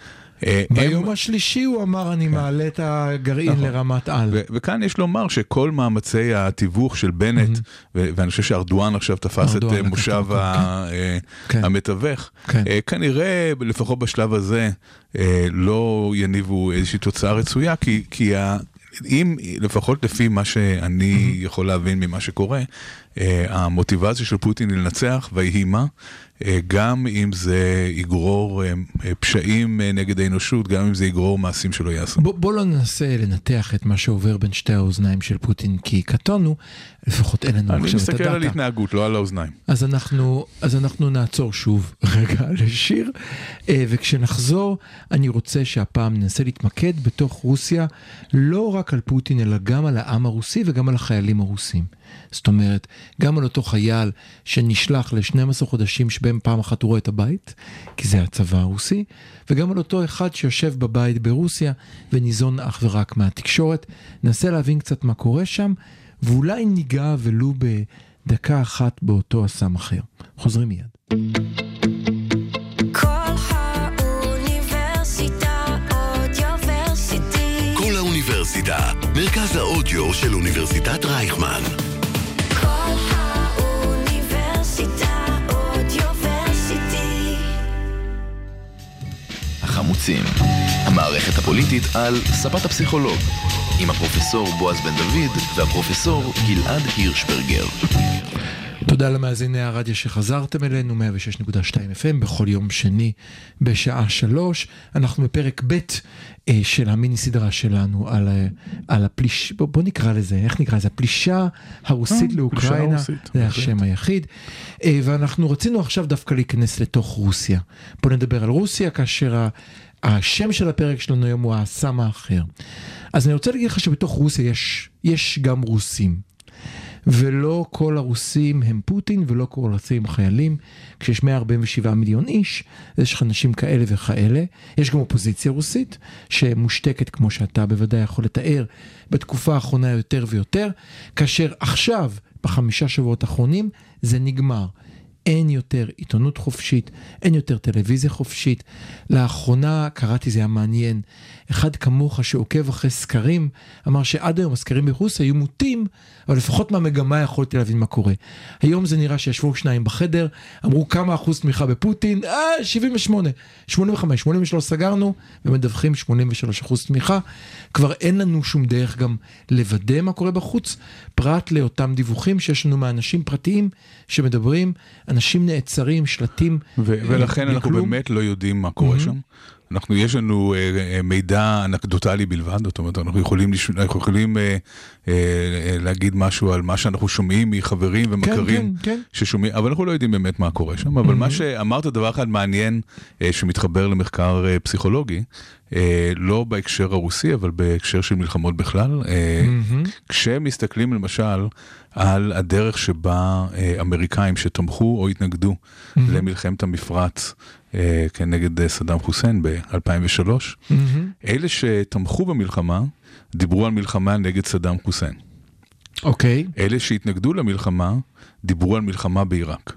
Speaker 5: אה, הם-
Speaker 3: ביום השלישי הוא אמר, אני מעלה את הגרעין
Speaker 5: נכון.
Speaker 3: לרמת על.
Speaker 5: ו- וכאן יש לומר שכל מאמצי התיווך של בנט, ו- ואני חושב שארדואן עכשיו תפס את
Speaker 3: ארדואן לקח
Speaker 5: מושב ה- אה,
Speaker 3: כן.
Speaker 5: המתווך,
Speaker 3: כן.
Speaker 5: אה, כנראה לפחות בשלב הזה אה, לא יניבו איזושהי תוצאה רצויה, כי, כי ה- אם, לפחות לפי מה שאני יכול להבין ממה שקורה, אה, המוטיבציה של פוטין לנצח ויהי מה, גם אם זה יגרור אה, אה, פשעים אה, נגד האנושות, גם אם זה יגרור מעשים שלא יעשו.
Speaker 3: בוא, בוא לא ננסה לנתח את מה שעובר בין שתי האוזניים של פוטין, כי קטונו, לפחות אין לנו
Speaker 5: אני
Speaker 3: עכשיו את
Speaker 5: מסתכל על
Speaker 3: הדאטה.
Speaker 5: התנהגות, לא על האוזניים.
Speaker 3: אז אנחנו, אז אנחנו נעצור שוב רגע לשיר, אה, וכשנחזור, אני רוצה שהפעם ננסה להתמקד בתוך רוסיה, לא רק על פוטין, אלא גם על העם הרוסי וגם על החיילים הרוסים. זאת אומרת, גם על אותו חייל שנשלח ל-12 חודשים שבהם פעם אחת הוא רואה את הבית, כי זה הצבא הרוסי, וגם על אותו אחד שיושב בבית ברוסיה וניזון אך ורק מהתקשורת. ננסה להבין קצת מה קורה שם, ואולי ניגע ולו בדקה אחת באותו אסם אחר. חוזרים מיד.
Speaker 2: האוניברסיטה,
Speaker 1: מרכז האודיו של אוניברסיטת רייכמן.
Speaker 4: החמוצים, המערכת הפוליטית על ספת הפסיכולוג, עם הפרופסור בועז בן דוד והפרופסור גלעד הירשברגר.
Speaker 3: תודה למאזיני הרדיו שחזרתם אלינו, 106.2 FM, בכל יום שני בשעה שלוש. אנחנו בפרק ב' אה, של המיני סדרה שלנו על, אה, על הפליש... בוא, בוא נקרא לזה, איך נקרא לזה? הפלישה הרוסית
Speaker 5: אה,
Speaker 3: לאוקראינה. זה. השם היחיד. אה, ואנחנו רצינו עכשיו דווקא להיכנס לתוך רוסיה. בוא נדבר על רוסיה, כאשר ה... השם של הפרק שלנו היום הוא האסם האחר. אז אני רוצה להגיד לך שבתוך רוסיה יש, יש גם רוסים. ולא כל הרוסים הם פוטין ולא כל הרוסים חיילים. כשיש 147 מיליון איש, יש לך אנשים כאלה וכאלה. יש גם אופוזיציה רוסית שמושתקת, כמו שאתה בוודאי יכול לתאר, בתקופה האחרונה יותר ויותר, כאשר עכשיו, בחמישה שבועות האחרונים, זה נגמר. אין יותר עיתונות חופשית, אין יותר טלוויזיה חופשית. לאחרונה קראתי, זה היה מעניין, אחד כמוך שעוקב אחרי סקרים, אמר שעד היום הסקרים ברוסיה היו מוטים, אבל לפחות מהמגמה יכולתי להבין מה קורה. היום זה נראה שישבו שניים בחדר, אמרו כמה אחוז תמיכה בפוטין, אה, 78, 85, 83 סגרנו, ומדווחים 83 אחוז תמיכה. כבר אין לנו שום דרך גם לוודא מה קורה בחוץ, פרט לאותם דיווחים שיש לנו מאנשים פרטיים שמדברים, אנשים נעצרים, שלטים.
Speaker 5: ו-
Speaker 3: אה,
Speaker 5: ולכן אנחנו
Speaker 3: כלום.
Speaker 5: באמת לא יודעים מה קורה
Speaker 3: Mhm.
Speaker 5: שם. אנחנו, יש לנו אה, אה, מידע אנקדוטלי בלבד, זאת אומרת, אנחנו יכולים, לש... אנחנו יכולים אה, אה, להגיד משהו על מה שאנחנו שומעים מחברים ומכרים
Speaker 3: כן, כן.
Speaker 5: ששומעים, אבל אנחנו לא יודעים באמת מה קורה שם. אבל מה שאמרת, דבר אחד מעניין אה, שמתחבר למחקר אה, פסיכולוגי, לא בהקשר הרוסי, אבל בהקשר של מלחמות בכלל. אה,
Speaker 3: מהמם.
Speaker 5: כשמסתכלים למשל על הדרך שבה אה, אמריקאים שתמכו או התנגדו למלחמת המפרץ אה, כנגד אה, סדאם חוסיין ב-2003,
Speaker 3: מהמם.
Speaker 5: אלה שתמכו במלחמה דיברו על מלחמה נגד סדאם חוסיין.
Speaker 3: אוקיי,
Speaker 5: אלה שהתנגדו למלחמה, דיברו על מלחמה בעיראק.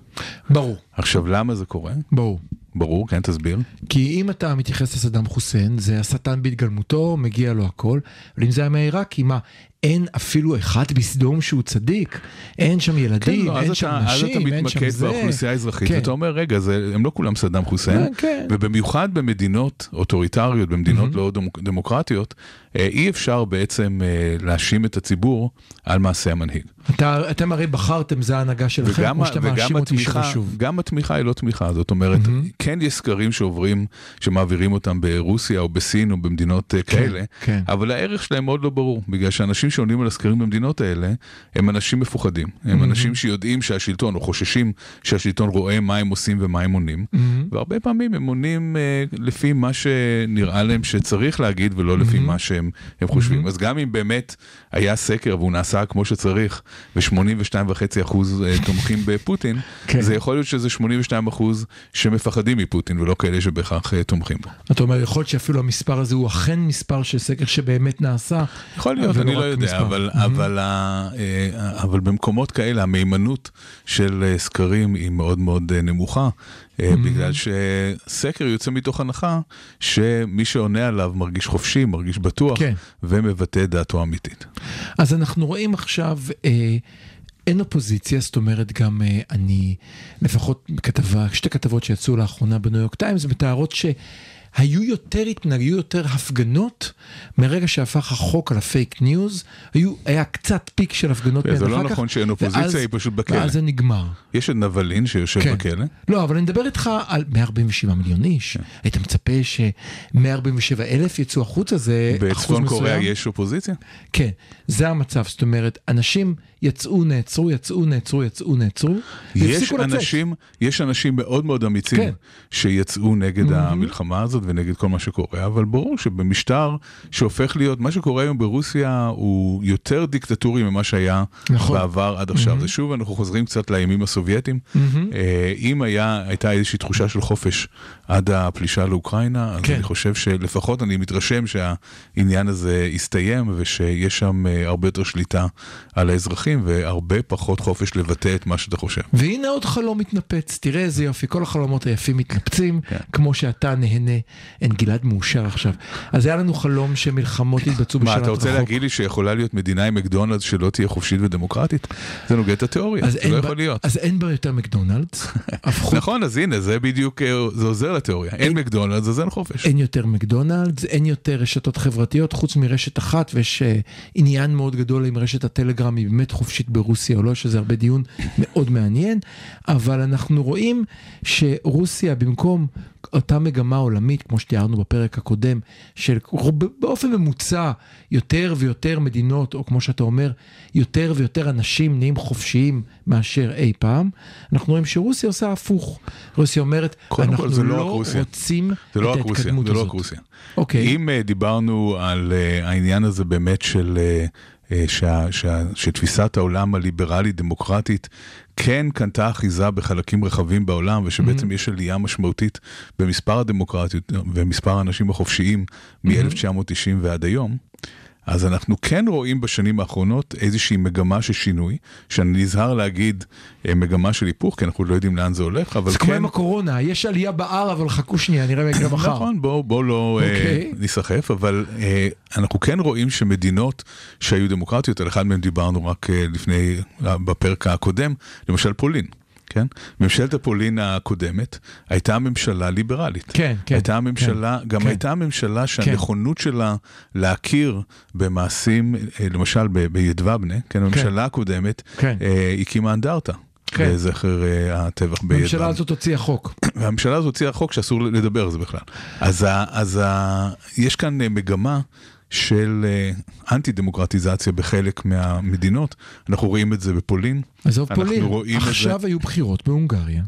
Speaker 3: ברור,
Speaker 5: עכשיו, למה זה קורה?
Speaker 3: ברור.
Speaker 5: ברור, כן, תסביר.
Speaker 3: כי אם אתה מתייחס לסדאם חוסיין, זה השטן בהתגלמותו, מגיע לו הכל, אבל אם זה היה מהעיראקי, מה, אין אפילו אחד בסדום שהוא צדיק, אין שם ילדים,
Speaker 5: כן, לא,
Speaker 3: אין
Speaker 5: אז
Speaker 3: שם
Speaker 5: אתה, אז אתה
Speaker 3: נשים, אין שם
Speaker 5: מתמקד
Speaker 3: זה.
Speaker 5: באוכלוסייה האזרחית,
Speaker 3: כן.
Speaker 5: ואתה אומר, רגע, זה, הם לא כולם סדאם חוסיין,
Speaker 3: כן, כן.
Speaker 5: ובמיוחד במדינות אוטוריטריות, במדינות
Speaker 3: מהמם.
Speaker 5: לא דמוק- דמוקרטיות, אי אפשר בעצם אה, להאשים את הציבור על מעשה המנהיג.
Speaker 3: אתה, אתם הרי בחרתם, זה ההנהגה שלכם,
Speaker 5: וגם,
Speaker 3: או
Speaker 5: וגם
Speaker 3: מאשים אותי שוב ושוב.
Speaker 5: גם התמיכה היא לא תמיכה, זאת אומרת,
Speaker 3: מהמם.
Speaker 5: כן יש סקרים שעוברים, שמעבירים אותם ברוסיה או בסין או במדינות אה, כאלה,
Speaker 3: כן.
Speaker 5: אבל הערך שלהם מאוד לא ברור, בגלל שאנשים שעונים על הסקרים במדינות האלה, הם אנשים מפוחדים. הם
Speaker 3: מהמם.
Speaker 5: אנשים שיודעים שהשלטון, או חוששים שהשלטון רואה מה הם עושים ומה הם עונים,
Speaker 3: מהמם.
Speaker 5: והרבה פעמים הם עונים אה, לפי מה שנראה להם שצריך להגיד, ולא לפי
Speaker 3: מהמם.
Speaker 5: מה שהם הם חושבים.
Speaker 3: מהמם.
Speaker 5: אז גם אם באמת היה סקר והוא נעשה כמו שצריך, ו-82.5% אה, תומכים בפוטין,
Speaker 3: כן.
Speaker 5: זה יכול להיות שזה 82% שמפחדים מפוטין, ולא כאלה שבהכרח אה, תומכים בו.
Speaker 3: אתה אומר, יכול להיות שאפילו המספר הזה הוא אכן מספר של סקר שבאמת נעשה.
Speaker 5: יכול להיות, אני לא
Speaker 3: רק
Speaker 5: יודע,
Speaker 3: מספר.
Speaker 5: אבל,
Speaker 3: מהמם.
Speaker 5: אבל, ה- אה, אבל במקומות כאלה המהימנות של סקרים היא מאוד מאוד נמוכה. בגלל שסקר יוצא מתוך הנחה שמי שעונה עליו מרגיש חופשי, מרגיש בטוח,
Speaker 3: כן.
Speaker 5: ומבטא את דעתו האמיתית.
Speaker 3: אז אנחנו רואים עכשיו, אה, אין אופוזיציה, זאת אומרת גם אה, אני, לפחות כתבה, שתי כתבות שיצאו לאחרונה בניו יורק טיימס, מתארות שהיו יותר התנהג, היו יותר הפגנות מרגע שהפך החוק על הפייק ניוז, היו, היה קצת peak של הפגנות מיד
Speaker 5: זה לא
Speaker 3: אחר כך,
Speaker 5: נכון שאין אופוזיציה,
Speaker 3: ואז-
Speaker 5: היא פשוט בכלא.
Speaker 3: ואז זה נגמר.
Speaker 5: יש את נבלני שיושב
Speaker 3: כן.
Speaker 5: בכלא,
Speaker 3: לא, אבל אני מדבר איתך על 147 מיליון איש. היית מצפה ש-147 אלף יצאו החוצה, זה אחוז
Speaker 5: בצפון
Speaker 3: מסוים?
Speaker 5: קוריאה יש אופוזיציה?
Speaker 3: כן, זה המצב, זאת אומרת, אנשים יצאו, נעצרו, יצאו, נעצרו, יצאו, נעצרו,
Speaker 5: יש
Speaker 3: והפסיקו לצאת.
Speaker 5: אנשים, יש אנשים מאוד מאוד אמיצים
Speaker 3: כן.
Speaker 5: שיצאו נגד
Speaker 3: מהמם.
Speaker 5: המלחמה הזאת ונגד כל מה שקורה, אבל ברור שבמשטר שהופך להיות, מה שקורה היום ברוסיה הוא יותר דיקטטורי ממה שהיה
Speaker 3: נכון.
Speaker 5: בעבר עד עכשיו.
Speaker 3: מהמם.
Speaker 5: זה שוב, אנחנו חוזרים קצת לימים הסובייטיים.
Speaker 3: מהמם.
Speaker 5: אה, אם היה, הייתה איזושהי תחושה של חופש עד הפלישה לאוקראינה, אז
Speaker 3: כן.
Speaker 5: אני חושב שלפחות אני מתרשם שהעניין הזה יסתיים ושיש שם אה, הרבה יותר שליטה על האזרחים והרבה פחות חופש לבטא את מה שאתה חושב.
Speaker 3: והנה עוד חלום מתנפץ, תראה איזה יופי, כל החלומות היפים מתנפצים,
Speaker 5: כן.
Speaker 3: כמו שאתה נהנה. אין, גלעד מאושר עכשיו. אז היה לנו חלום שמלחמות יתבצעו
Speaker 5: מה,
Speaker 3: בשלט
Speaker 5: אתה רוצה
Speaker 3: רחוק.
Speaker 5: להגיד לי שיכולה להיות מדינה עם מקדונלדס שלא תהיה חופשית ודמוקרטית? זה נוגד את התיאוריה,
Speaker 3: אז
Speaker 5: זה
Speaker 3: אין
Speaker 5: לא
Speaker 3: בה-
Speaker 5: יכול להיות.
Speaker 3: אז אין בה יותר מקדונלדס, הפכו
Speaker 5: נכון, אז הנה, זה בדיוק, אה, זה עוזר לתיאוריה. אין מקדונלדס, אז אין חופש.
Speaker 3: אין יותר מקדונלדס, אין יותר רשתות חברתיות, חוץ מרשת אחת, ויש אה, עניין מאוד גדול אם רשת הטלגרם היא באמת חופשית ברוסיה או לא, שזה הרבה דיון מאוד מעניין, אבל אנחנו רואים שרוסיה במקום אותה מגמה עולמית, כמו שתיארנו בפרק הקודם, של באופן ממוצע יותר ויותר מדינות, או כמו שאתה אומר, יותר ויותר אנשים נהיים חופשיים מאשר אי פעם, אנחנו רואים שרוסיה עושה הפוך. רוסיה אומרת,
Speaker 5: כל,
Speaker 3: אנחנו
Speaker 5: זה לא
Speaker 3: לא. רוצים
Speaker 5: לא
Speaker 3: את
Speaker 5: רוסיה,
Speaker 3: ההתקדמות
Speaker 5: זה לא
Speaker 3: הזאת.
Speaker 5: רק רוסיה.
Speaker 3: אוקיי.
Speaker 5: אם אה, דיברנו על אה, העניין הזה באמת של... אה, שה, שה, שתפיסת העולם הליברלית-דמוקרטית כן קנתה אחיזה בחלקים רחבים בעולם, ושבעצם יש עלייה משמעותית במספר הדמוקרטיות ומספר האנשים החופשיים מ-1990 ועד היום. אז אנחנו כן רואים בשנים האחרונות איזושהי מגמה של שינוי, שאני נזהר להגיד אה, מגמה של היפוך, כי אנחנו לא יודעים לאן זה הולך, אבל
Speaker 3: זה
Speaker 5: כן...
Speaker 3: כמו עם הקורונה, יש עלייה ב-R, אבל חכו שנייה, נראה מה יקרה מחר.
Speaker 5: נכון, בואו בוא לא okay. uh, ניסחף, אבל uh, אנחנו כן רואים שמדינות שהיו דמוקרטיות, על אחד מהם דיברנו רק uh, לפני, uh, בפרק הקודם, למשל פולין. כן? ממשלת הפולין הקודמת הייתה ממשלה ליברלית.
Speaker 3: כן, כן.
Speaker 5: הייתה ממשלה,
Speaker 3: כן,
Speaker 5: גם
Speaker 3: כן.
Speaker 5: הייתה ממשלה שהנכונות שלה להכיר במעשים, אה, למשל ב- בידוובנה, כן, הממשלה הקודמת,
Speaker 3: כן.
Speaker 5: אה, הקימה אנדרטה.
Speaker 3: כן.
Speaker 5: לזכר אה, הטבח בידוובנה.
Speaker 3: הממשלה הזאת הוציאה חוק.
Speaker 5: והממשלה הזאת הוציאה חוק שאסור לדבר על זה בכלל. אז, ה, אז ה, יש כאן מגמה של אה, אנטי דמוקרטיזציה בחלק מהמדינות. אנחנו רואים את זה בפולין.
Speaker 3: עזוב פולין,
Speaker 5: את זה-
Speaker 3: עכשיו היו בחירות בהונגריה.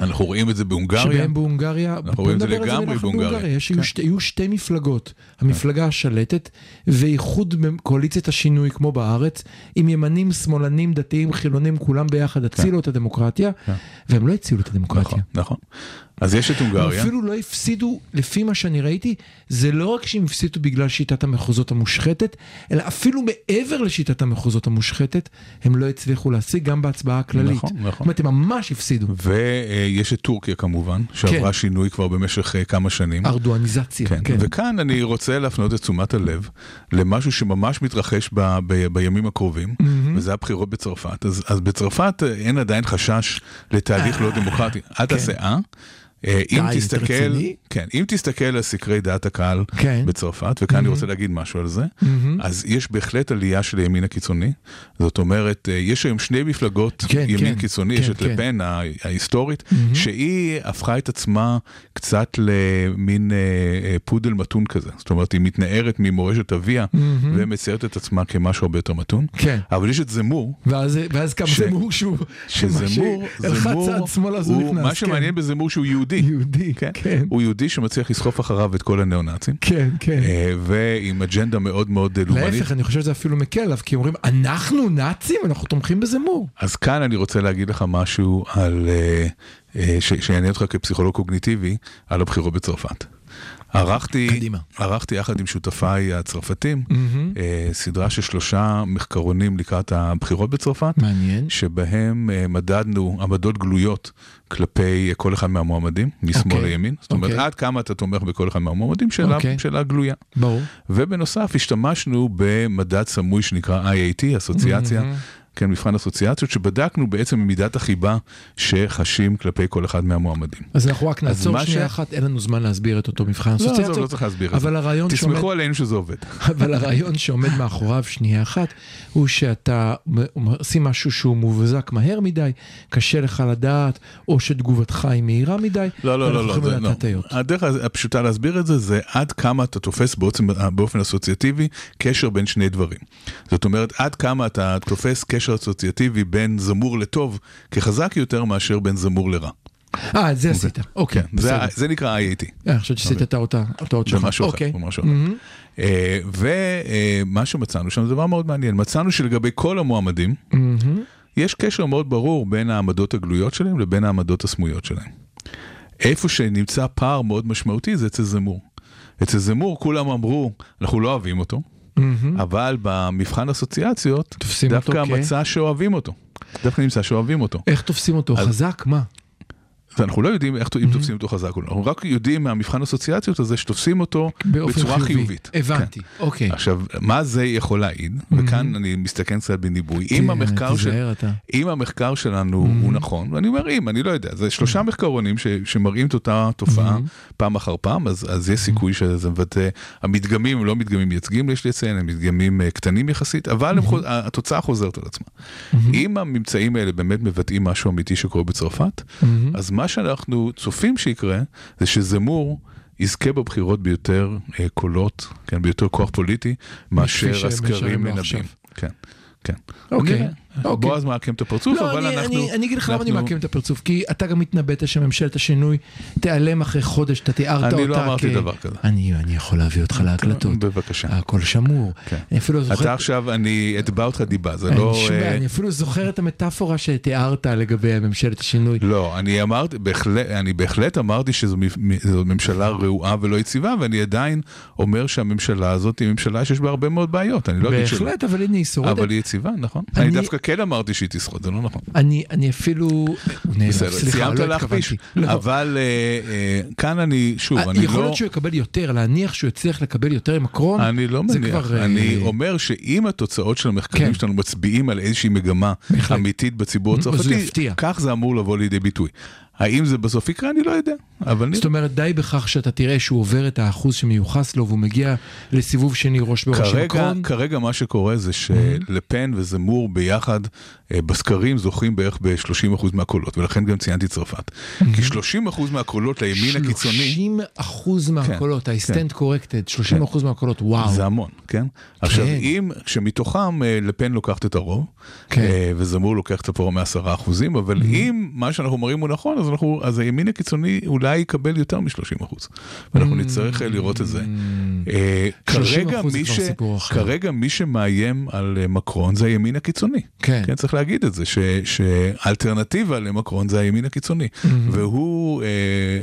Speaker 5: אנחנו רואים את זה בהונגריה.
Speaker 3: שבהם בהונגריה,
Speaker 5: אנחנו רואים את זה לגמרי בהונגריה.
Speaker 3: יש,
Speaker 5: כן.
Speaker 3: שתי, שתי מפלגות, המפלגה השלטת ואיחוד קואליציית השינוי כמו בארץ, עם ימנים, שמאלנים, דתיים, חילונים, כולם ביחד הצילו את הדמוקרטיה, והם לא הצילו את הדמוקרטיה.
Speaker 5: נכון, נכון. אז יש את הונגריה.
Speaker 3: אפילו לא הפסידו, לפי מה שאני ראיתי, זה לא רק שהם הפסידו בגלל שיטת המחוזות המושחתת, אלא אפילו מעבר לשיטת המחוזות המושחתת, הם לא הצליחו להשיג גם בהצבעה הכללית.
Speaker 5: נכון, נכון.
Speaker 3: זאת אומרת, הם ממש הפסידו.
Speaker 5: ויש את טורקיה כמובן, שעברה שינוי כבר במשך אה, כמה שנים.
Speaker 3: ארדואניזציה.
Speaker 5: כן.
Speaker 3: כן.
Speaker 5: וכאן אני רוצה להפנות את תשומת הלב למשהו שממש מתרחש ב, ב, בימים הקרובים, וזה הבחירות בצרפת. אז, אז בצרפת אה, אין עדיין חשש לתהליך לא דמוקרטי. אל תעשה אה? אה, אם תסתכל,
Speaker 3: רציני?
Speaker 5: כן, אם תסתכל על סקרי דעת הקהל
Speaker 3: כן.
Speaker 5: בצרפת, וכאן אני רוצה להגיד משהו על זה, אז יש בהחלט עלייה של הימין הקיצוני. זאת אומרת, אה, יש היום שני מפלגות
Speaker 3: כן,
Speaker 5: ימין
Speaker 3: כן,
Speaker 5: קיצוני,
Speaker 3: כן,
Speaker 5: יש את
Speaker 3: כן.
Speaker 5: לפן ההיסטורית, שהיא הפכה את עצמה קצת למין אה, פודל מתון כזה. זאת אומרת, היא מתנערת ממורשת אביה, ומציירת את עצמה כמשהו הרבה יותר מתון.
Speaker 3: כן.
Speaker 5: אבל יש את זמור,
Speaker 3: ואז, ואז קם
Speaker 5: ש-
Speaker 3: זמור שהוא...
Speaker 5: שזמור,
Speaker 3: אלחץ
Speaker 5: זמור,
Speaker 3: צד שמאלה הוא נכנס.
Speaker 5: מה שמעניין בזמור שהוא יהודי.
Speaker 3: יהודי,
Speaker 5: כן.
Speaker 3: כן.
Speaker 5: הוא יהודי שמצליח לסחוף אחריו את כל הניאו-נאצים.
Speaker 3: כן, כן.
Speaker 5: אה, ועם אג'נדה מאוד מאוד אה, לאומנית.
Speaker 3: להפך, אני חושב שזה אפילו מקל עליו, כי אומרים, אנחנו נאצים, אנחנו תומכים בזמור.
Speaker 5: אז כאן אני רוצה להגיד לך משהו על, אה, שיעניין אותך כפסיכולוג קוגניטיבי, על הבחירות בצרפת. ערכתי,
Speaker 3: קדימה.
Speaker 5: ערכתי יחד עם שותפיי הצרפתים אה, סדרה של שלושה מחקרונים לקראת הבחירות בצרפת,
Speaker 3: מעניין.
Speaker 5: שבהם מדדנו עמדות גלויות כלפי כל אחד מהמועמדים, משמאל
Speaker 3: אוקיי.
Speaker 5: לימין. זאת אומרת,
Speaker 3: אוקיי.
Speaker 5: עד כמה אתה תומך בכל אחד מהמועמדים, שאלה,
Speaker 3: אוקיי.
Speaker 5: שאלה גלויה.
Speaker 3: ברור.
Speaker 5: ובנוסף השתמשנו במדד סמוי שנקרא IAT, אסוציאציה, כן, מבחן אסוציאציות, שבדקנו בעצם ממידת החיבה שחשים כלפי כל אחד מהמועמדים.
Speaker 3: אז אנחנו רק נעצור שנייה
Speaker 5: ש-
Speaker 3: אחת, אין לנו זמן להסביר את אותו מבחן
Speaker 5: לא,
Speaker 3: אסוציאציות.
Speaker 5: עזוב, לא צריך להסביר את זה.
Speaker 3: שעומד...
Speaker 5: תסמכו עלינו שזה עובד.
Speaker 3: אבל הרעיון שעומד מאחוריו שנייה אחת, הוא שאתה עושים משהו שהוא מובזק מהר מדי, קשה לך לדעת, או שתגובתך היא מהירה מדי,
Speaker 5: לא, לא, לא, לא, זה לא. הדרך הפשוטה להסביר את זה, זה עד כמה אתה תופס באופן, באופן אסוציאטיבי קשר בין שני דברים. זאת אומרת, עד כמה אתה תופס קשר אסוציאטיבי בין זמור לטוב כחזק יותר מאשר בין זמור לרע.
Speaker 3: אה, את זה עשית, אוקיי,
Speaker 5: כן, זה,
Speaker 3: בסדר.
Speaker 5: זה נקרא IAT.
Speaker 3: אה, אני חושבת שעשית את האותה- הטעות
Speaker 5: זה
Speaker 3: שלך.
Speaker 5: משהו אחר,
Speaker 3: אוקיי.
Speaker 5: זה משהו אחר. אה, ומה שמצאנו שם זה דבר מאוד מעניין, מצאנו שלגבי כל המועמדים, יש קשר מאוד ברור בין העמדות הגלויות שלהם לבין העמדות הסמויות שלהם. איפה שנמצא פער מאוד משמעותי זה אצל זמור. אצל זמור כולם אמרו, אנחנו לא אוהבים אותו, אבל במבחן אסוציאציות, דווקא
Speaker 3: אותו כ-
Speaker 5: מצא שאוהבים אותו. דווקא נמצא שאוהבים אותו.
Speaker 3: איך תופסים אותו?
Speaker 5: אז-
Speaker 3: חזק? מה?
Speaker 5: ואנחנו לא יודעים איך אם תופסים אותו חזק או לא, אנחנו רק יודעים מהמבחן אסוציאציות הזה שתופסים אותו בצורה
Speaker 3: חיובי.
Speaker 5: חיובית.
Speaker 3: הבנתי,
Speaker 5: כן.
Speaker 3: אוקיי.
Speaker 5: עכשיו, מה זה יכול להעיד? וכאן אני מסתכל קצת בניבוי. אם
Speaker 3: כן,
Speaker 5: המחקר של... אם המחקר שלנו הוא נכון, ואני אומר אם, אני לא יודע, זה שלושה מחקרונים ש- שמראים את אותה תופעה פעם אחר פעם, אז אז יש סיכוי שזה מבטא, המדגמים הם לא מדגמים מייצגים, יש לציין, הם מדגמים אה, קטנים יחסית, אבל הם חוז- התוצאה חוזרת על עצמה. אם הממצאים האלה באמת מבטאים משהו אמיתי שקורה בצרפת, אז מה שאנחנו צופים שיקרה, זה שזמור יזכה בבחירות ביותר אה, קולות, כן, ביותר כוח פוליטי, מאשר הסקרים מנבאים. כן, כן.
Speaker 3: אוקיי,
Speaker 5: נראה.
Speaker 3: אוקיי.
Speaker 5: בועז מעקם את הפרצוף,
Speaker 3: לא,
Speaker 5: אבל
Speaker 3: אני,
Speaker 5: אנחנו...
Speaker 3: אני, אני אגיד לך למה אני מעקם את הפרצוף, כי אתה גם התנבאת שממשלת השינוי תיעלם אחרי חודש, אתה תיארת אותה
Speaker 5: אני לא אמרתי
Speaker 3: כ-
Speaker 5: דבר כזה.
Speaker 3: אני, אני יכול להביא אותך להקלטות.
Speaker 5: בבקשה.
Speaker 3: הכל שמור.
Speaker 5: כן.
Speaker 3: אני אפילו זוכר...
Speaker 5: אתה עכשיו, אני אתבע אותך דיבה, זה
Speaker 3: אני,
Speaker 5: לא...
Speaker 3: שומע,
Speaker 5: אה,
Speaker 3: אני אפילו זוכר את המטאפורה שתיארת לגבי ממשלת השינוי.
Speaker 5: לא, אני אמרתי, בהחלט, אני בהחלט אמרתי שזו ממשלה רעועה ולא יציבה, ואני עדיין אומר שהממשלה הזאת היא ממשלה שיש בה הרבה מאוד בעיות, אני לא אגיד שלא.
Speaker 3: בהחלט, אבל הנה היא שורדת.
Speaker 5: אבל היא יציבה, נכון.
Speaker 3: אני-
Speaker 5: אני דווקא כן אמרתי שהיא תשרוד, זה לא נכון.
Speaker 3: אני, אני אפילו...
Speaker 5: בסדר,
Speaker 3: סליחה,
Speaker 5: סיימת
Speaker 3: לא
Speaker 5: להכפיש.
Speaker 3: לא.
Speaker 5: אבל אה, אה, כאן אני, שוב,
Speaker 3: אה,
Speaker 5: אני
Speaker 3: יכול
Speaker 5: לא...
Speaker 3: להיות שהוא יקבל יותר, להניח שהוא יצליח לקבל יותר עם מקרון,
Speaker 5: אני לא מניח, אני אומר שאם התוצאות של המחקרים
Speaker 3: כן.
Speaker 5: שלנו מצביעים על איזושהי מגמה. אמיתית בציבור הצרפתי. כך זה אמור לבוא לידי ביטוי. האם זה בסוף יקרה? אני לא יודע, אבל נראה.
Speaker 3: זאת אומרת, די בכך שאתה תראה שהוא עובר את האחוז שמיוחס לו והוא מגיע לסיבוב שני ראש בראש
Speaker 5: כרגע,
Speaker 3: מקרון.
Speaker 5: כרגע מה שקורה זה שלפן וזמור ביחד אה, בסקרים זוכים בערך ב-30% מהקולות, ולכן גם ציינתי צרפת. כי 30% מהקולות לימין הקיצוני
Speaker 3: 30 אחוז מהקולות,
Speaker 5: כן.
Speaker 3: ה-stand corrected, 30 אחוז מהקולות, וואו.
Speaker 5: זה המון, כן? עכשיו, אם, שמתוכם אה, לפן לוקחת את הרוב,
Speaker 3: כן.
Speaker 5: אה, וזמור לוקח את הפור מעשרה אחוזים, אבל אם מה שאנחנו מראים הוא נכון, אז אנחנו, אז הימין הקיצוני אולי יקבל יותר מ-30 אחוז, ואנחנו נצטרך אה, לראות את זה. אה,
Speaker 3: 30
Speaker 5: כרגע מי, ש... כרגע מי שמאיים על אה, מקרון זה הימין הקיצוני.
Speaker 3: כן.
Speaker 5: כן, צריך להגיד את זה, ש- שהאלטרנטיבה למקרון זה הימין הקיצוני. והוא אה,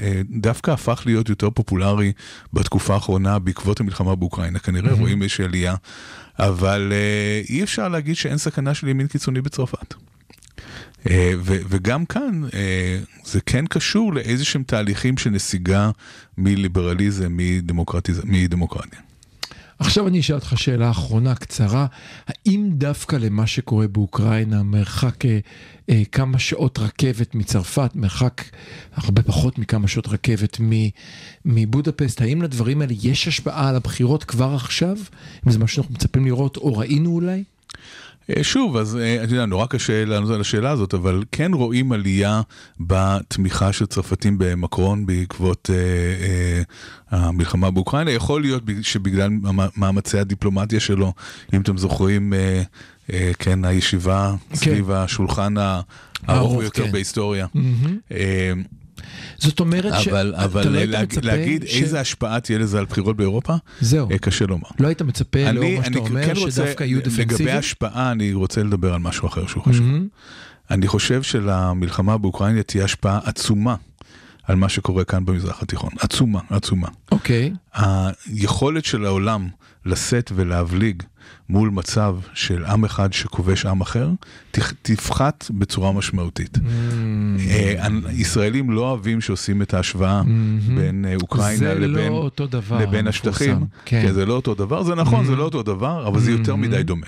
Speaker 5: אה, דווקא הפך להיות יותר פופולרי בתקופה האחרונה בעקבות המלחמה באוקראינה. כנראה רואים איזושהי עלייה, אבל אה, אי אפשר להגיד שאין סכנה של ימין קיצוני בצרפת. אה, וגם כאן אה, זה כן קשור לאיזה שהם תהליכים של נסיגה מליברליזם, מדמוקרטיה.
Speaker 3: עכשיו אני אשאל אותך שאלה אחרונה קצרה, האם דווקא למה שקורה באוקראינה, מרחק אה, אה, כמה שעות רכבת מצרפת, מרחק הרבה פחות מכמה שעות רכבת מבודפסט, האם לדברים האלה יש השפעה על הבחירות כבר עכשיו? אם זה מה שאנחנו מצפים לראות או ראינו אולי?
Speaker 5: אה, שוב, אז אה, אתה יודע, נורא קשה לענות על השאלה הזאת, אבל כן רואים עלייה בתמיכה של צרפתים במקרון בעקבות אה, אה, המלחמה באוקראינה. יכול להיות בג- שבגלל מאמצי הדיפלומטיה שלו, אם אתם זוכרים, אה, אה, כן, הישיבה סביב השולחן ה- הארוך ביותר
Speaker 3: כן.
Speaker 5: בהיסטוריה. אה,
Speaker 3: זאת אומרת ש...
Speaker 5: אבל,
Speaker 3: אתה
Speaker 5: אבל
Speaker 3: לא היית
Speaker 5: להג-
Speaker 3: מצפה
Speaker 5: להגיד
Speaker 3: ש-
Speaker 5: איזה השפעה תהיה לזה על בחירות באירופה,
Speaker 3: זהו,
Speaker 5: אה, קשה לומר.
Speaker 3: לא היית מצפה לאור מה שאתה
Speaker 5: אני
Speaker 3: אומר,
Speaker 5: כן רוצה,
Speaker 3: שדווקא יהיו
Speaker 5: לגבי
Speaker 3: דפנסיביים?
Speaker 5: השפעה, אני רוצה לדבר על משהו אחר שהוא חשוב.
Speaker 3: מהמם.
Speaker 5: אני חושב שלמלחמה באוקראינה תהיה השפעה עצומה על מה שקורה כאן במזרח התיכון. עצומה, עצומה.
Speaker 3: אוקיי,
Speaker 5: היכולת של העולם לשאת ולהבליג מול מצב של עם אחד שכובש עם אחר, תפ- תפחת בצורה משמעותית. אה, ישראלים לא אוהבים שעושים את ההשוואה בין אה, אוקראינה
Speaker 3: זה לא
Speaker 5: לבין, לבין. השטחים.
Speaker 3: כן.
Speaker 5: כן, זה לא אותו דבר, זה נכון, זה לא אותו דבר, אבל זה יותר מדי דומה.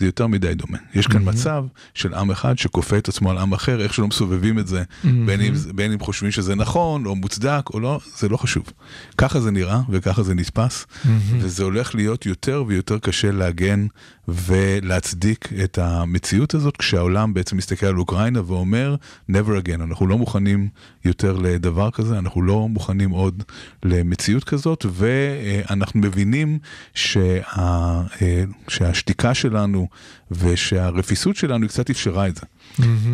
Speaker 5: זה יותר מדי דומה. יש כאן מצב של עם אחד שכופה את עצמו על עם אחר, איך שלא מסובבים את זה, בין אם, בין אם חושבים שזה נכון או מוצדק או לא, זה לא חשוב. ככה זה נראה וככה זה נתפס, וזה הולך להיות יותר ויותר קשה להגן ולהצדיק את המציאות הזאת, כשהעולם בעצם מסתכל על אוקראינה ואומר, never again, אנחנו לא מוכנים יותר לדבר כזה, אנחנו לא מוכנים עוד למציאות כזאת, ואנחנו מבינים שה, אה, שהשתיקה שלנו ושהרפיסות שלנו היא קצת אפשרה את זה.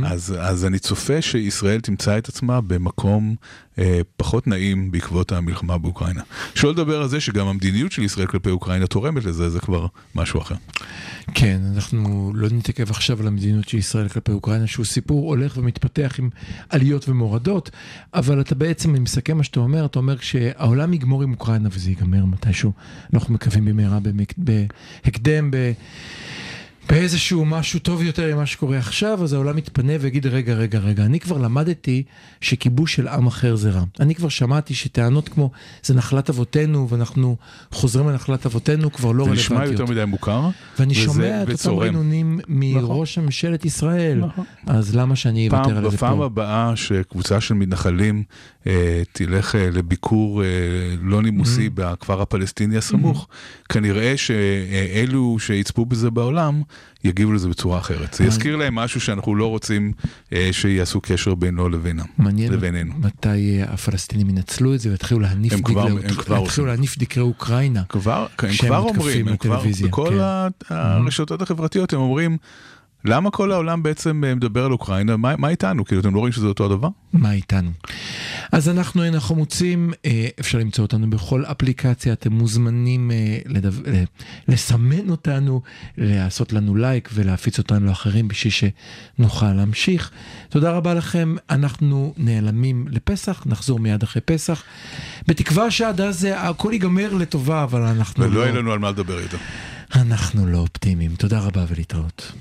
Speaker 5: אז, אז אני צופה שישראל תמצא את עצמה במקום אה, פחות נעים בעקבות המלחמה באוקראינה. שלא לדבר על זה שגם המדיניות של ישראל כלפי אוקראינה תורמת לזה, זה כבר משהו אחר.
Speaker 3: כן, אנחנו לא נתעכב עכשיו על המדיניות של ישראל כלפי אוקראינה, שהוא סיפור הולך ומתפתח עם עליות ומורדות, אבל אתה בעצם, אני מסכם מה שאתה אומר, אתה אומר כשהעולם יגמור עם אוקראינה וזה ייגמר מתישהו, אנחנו מקווים במהרה, במק- בהקדם, ב... באיזשהו משהו טוב יותר ממה שקורה עכשיו, אז העולם יתפנה ויגיד, רגע, רגע, רגע, אני כבר למדתי שכיבוש של עם אחר זה רע. אני כבר שמעתי שטענות כמו, זה נחלת אבותינו, ואנחנו חוזרים לנחלת אבותינו, כבר לא
Speaker 5: זה נשמע
Speaker 3: רלוונטיות.
Speaker 5: יותר מדי מוכר.
Speaker 3: ואני שומע את אותם
Speaker 5: וצורם.
Speaker 3: רענונים מראש ממשלת ישראל,
Speaker 5: נכון.
Speaker 3: אז למה שאני אוותר על זה
Speaker 5: בפעם
Speaker 3: פה?
Speaker 5: הבאה שקבוצה של מתנחלים תלך אה, לביקור אה, לא נימוסי בכפר הפלסטיני הסמוך, כנראה שאלו שיצפו בזה בעולם יגיבו לזה בצורה אחרת. זה יזכיר להם משהו שאנחנו לא רוצים אה, שיעשו קשר בינו לבינם, לבינינו.
Speaker 3: מתי אה, הפלסטינים ינצלו את זה ויתחילו להניף דגלי אוקראינה.
Speaker 5: כבר, הם כבר אומרים, הם כבר, בכל
Speaker 3: כן.
Speaker 5: ה- הרשתות החברתיות הם אומרים, למה כל העולם בעצם אה, מדבר על אוקראינה? מה, מה איתנו? כאילו, אתם לא רואים שזה אותו הדבר?
Speaker 3: מה איתנו? אז אנחנו היינו חמוצים, אה, אפשר למצוא אותנו בכל אפליקציה, אתם מוזמנים אה, לדו... לסמן אותנו, לעשות לנו לייק ולהפיץ אותנו לאחרים בשביל שנוכל להמשיך. תודה רבה לכם, אנחנו נעלמים לפסח, נחזור מיד אחרי פסח, בתקווה שעד אז הכל ייגמר לטובה, אבל אנחנו
Speaker 5: ולא
Speaker 3: לא,
Speaker 5: יהיה לנו על מה לדבר יותר.
Speaker 3: אנחנו לא אופטימיים. תודה רבה ולהתראות.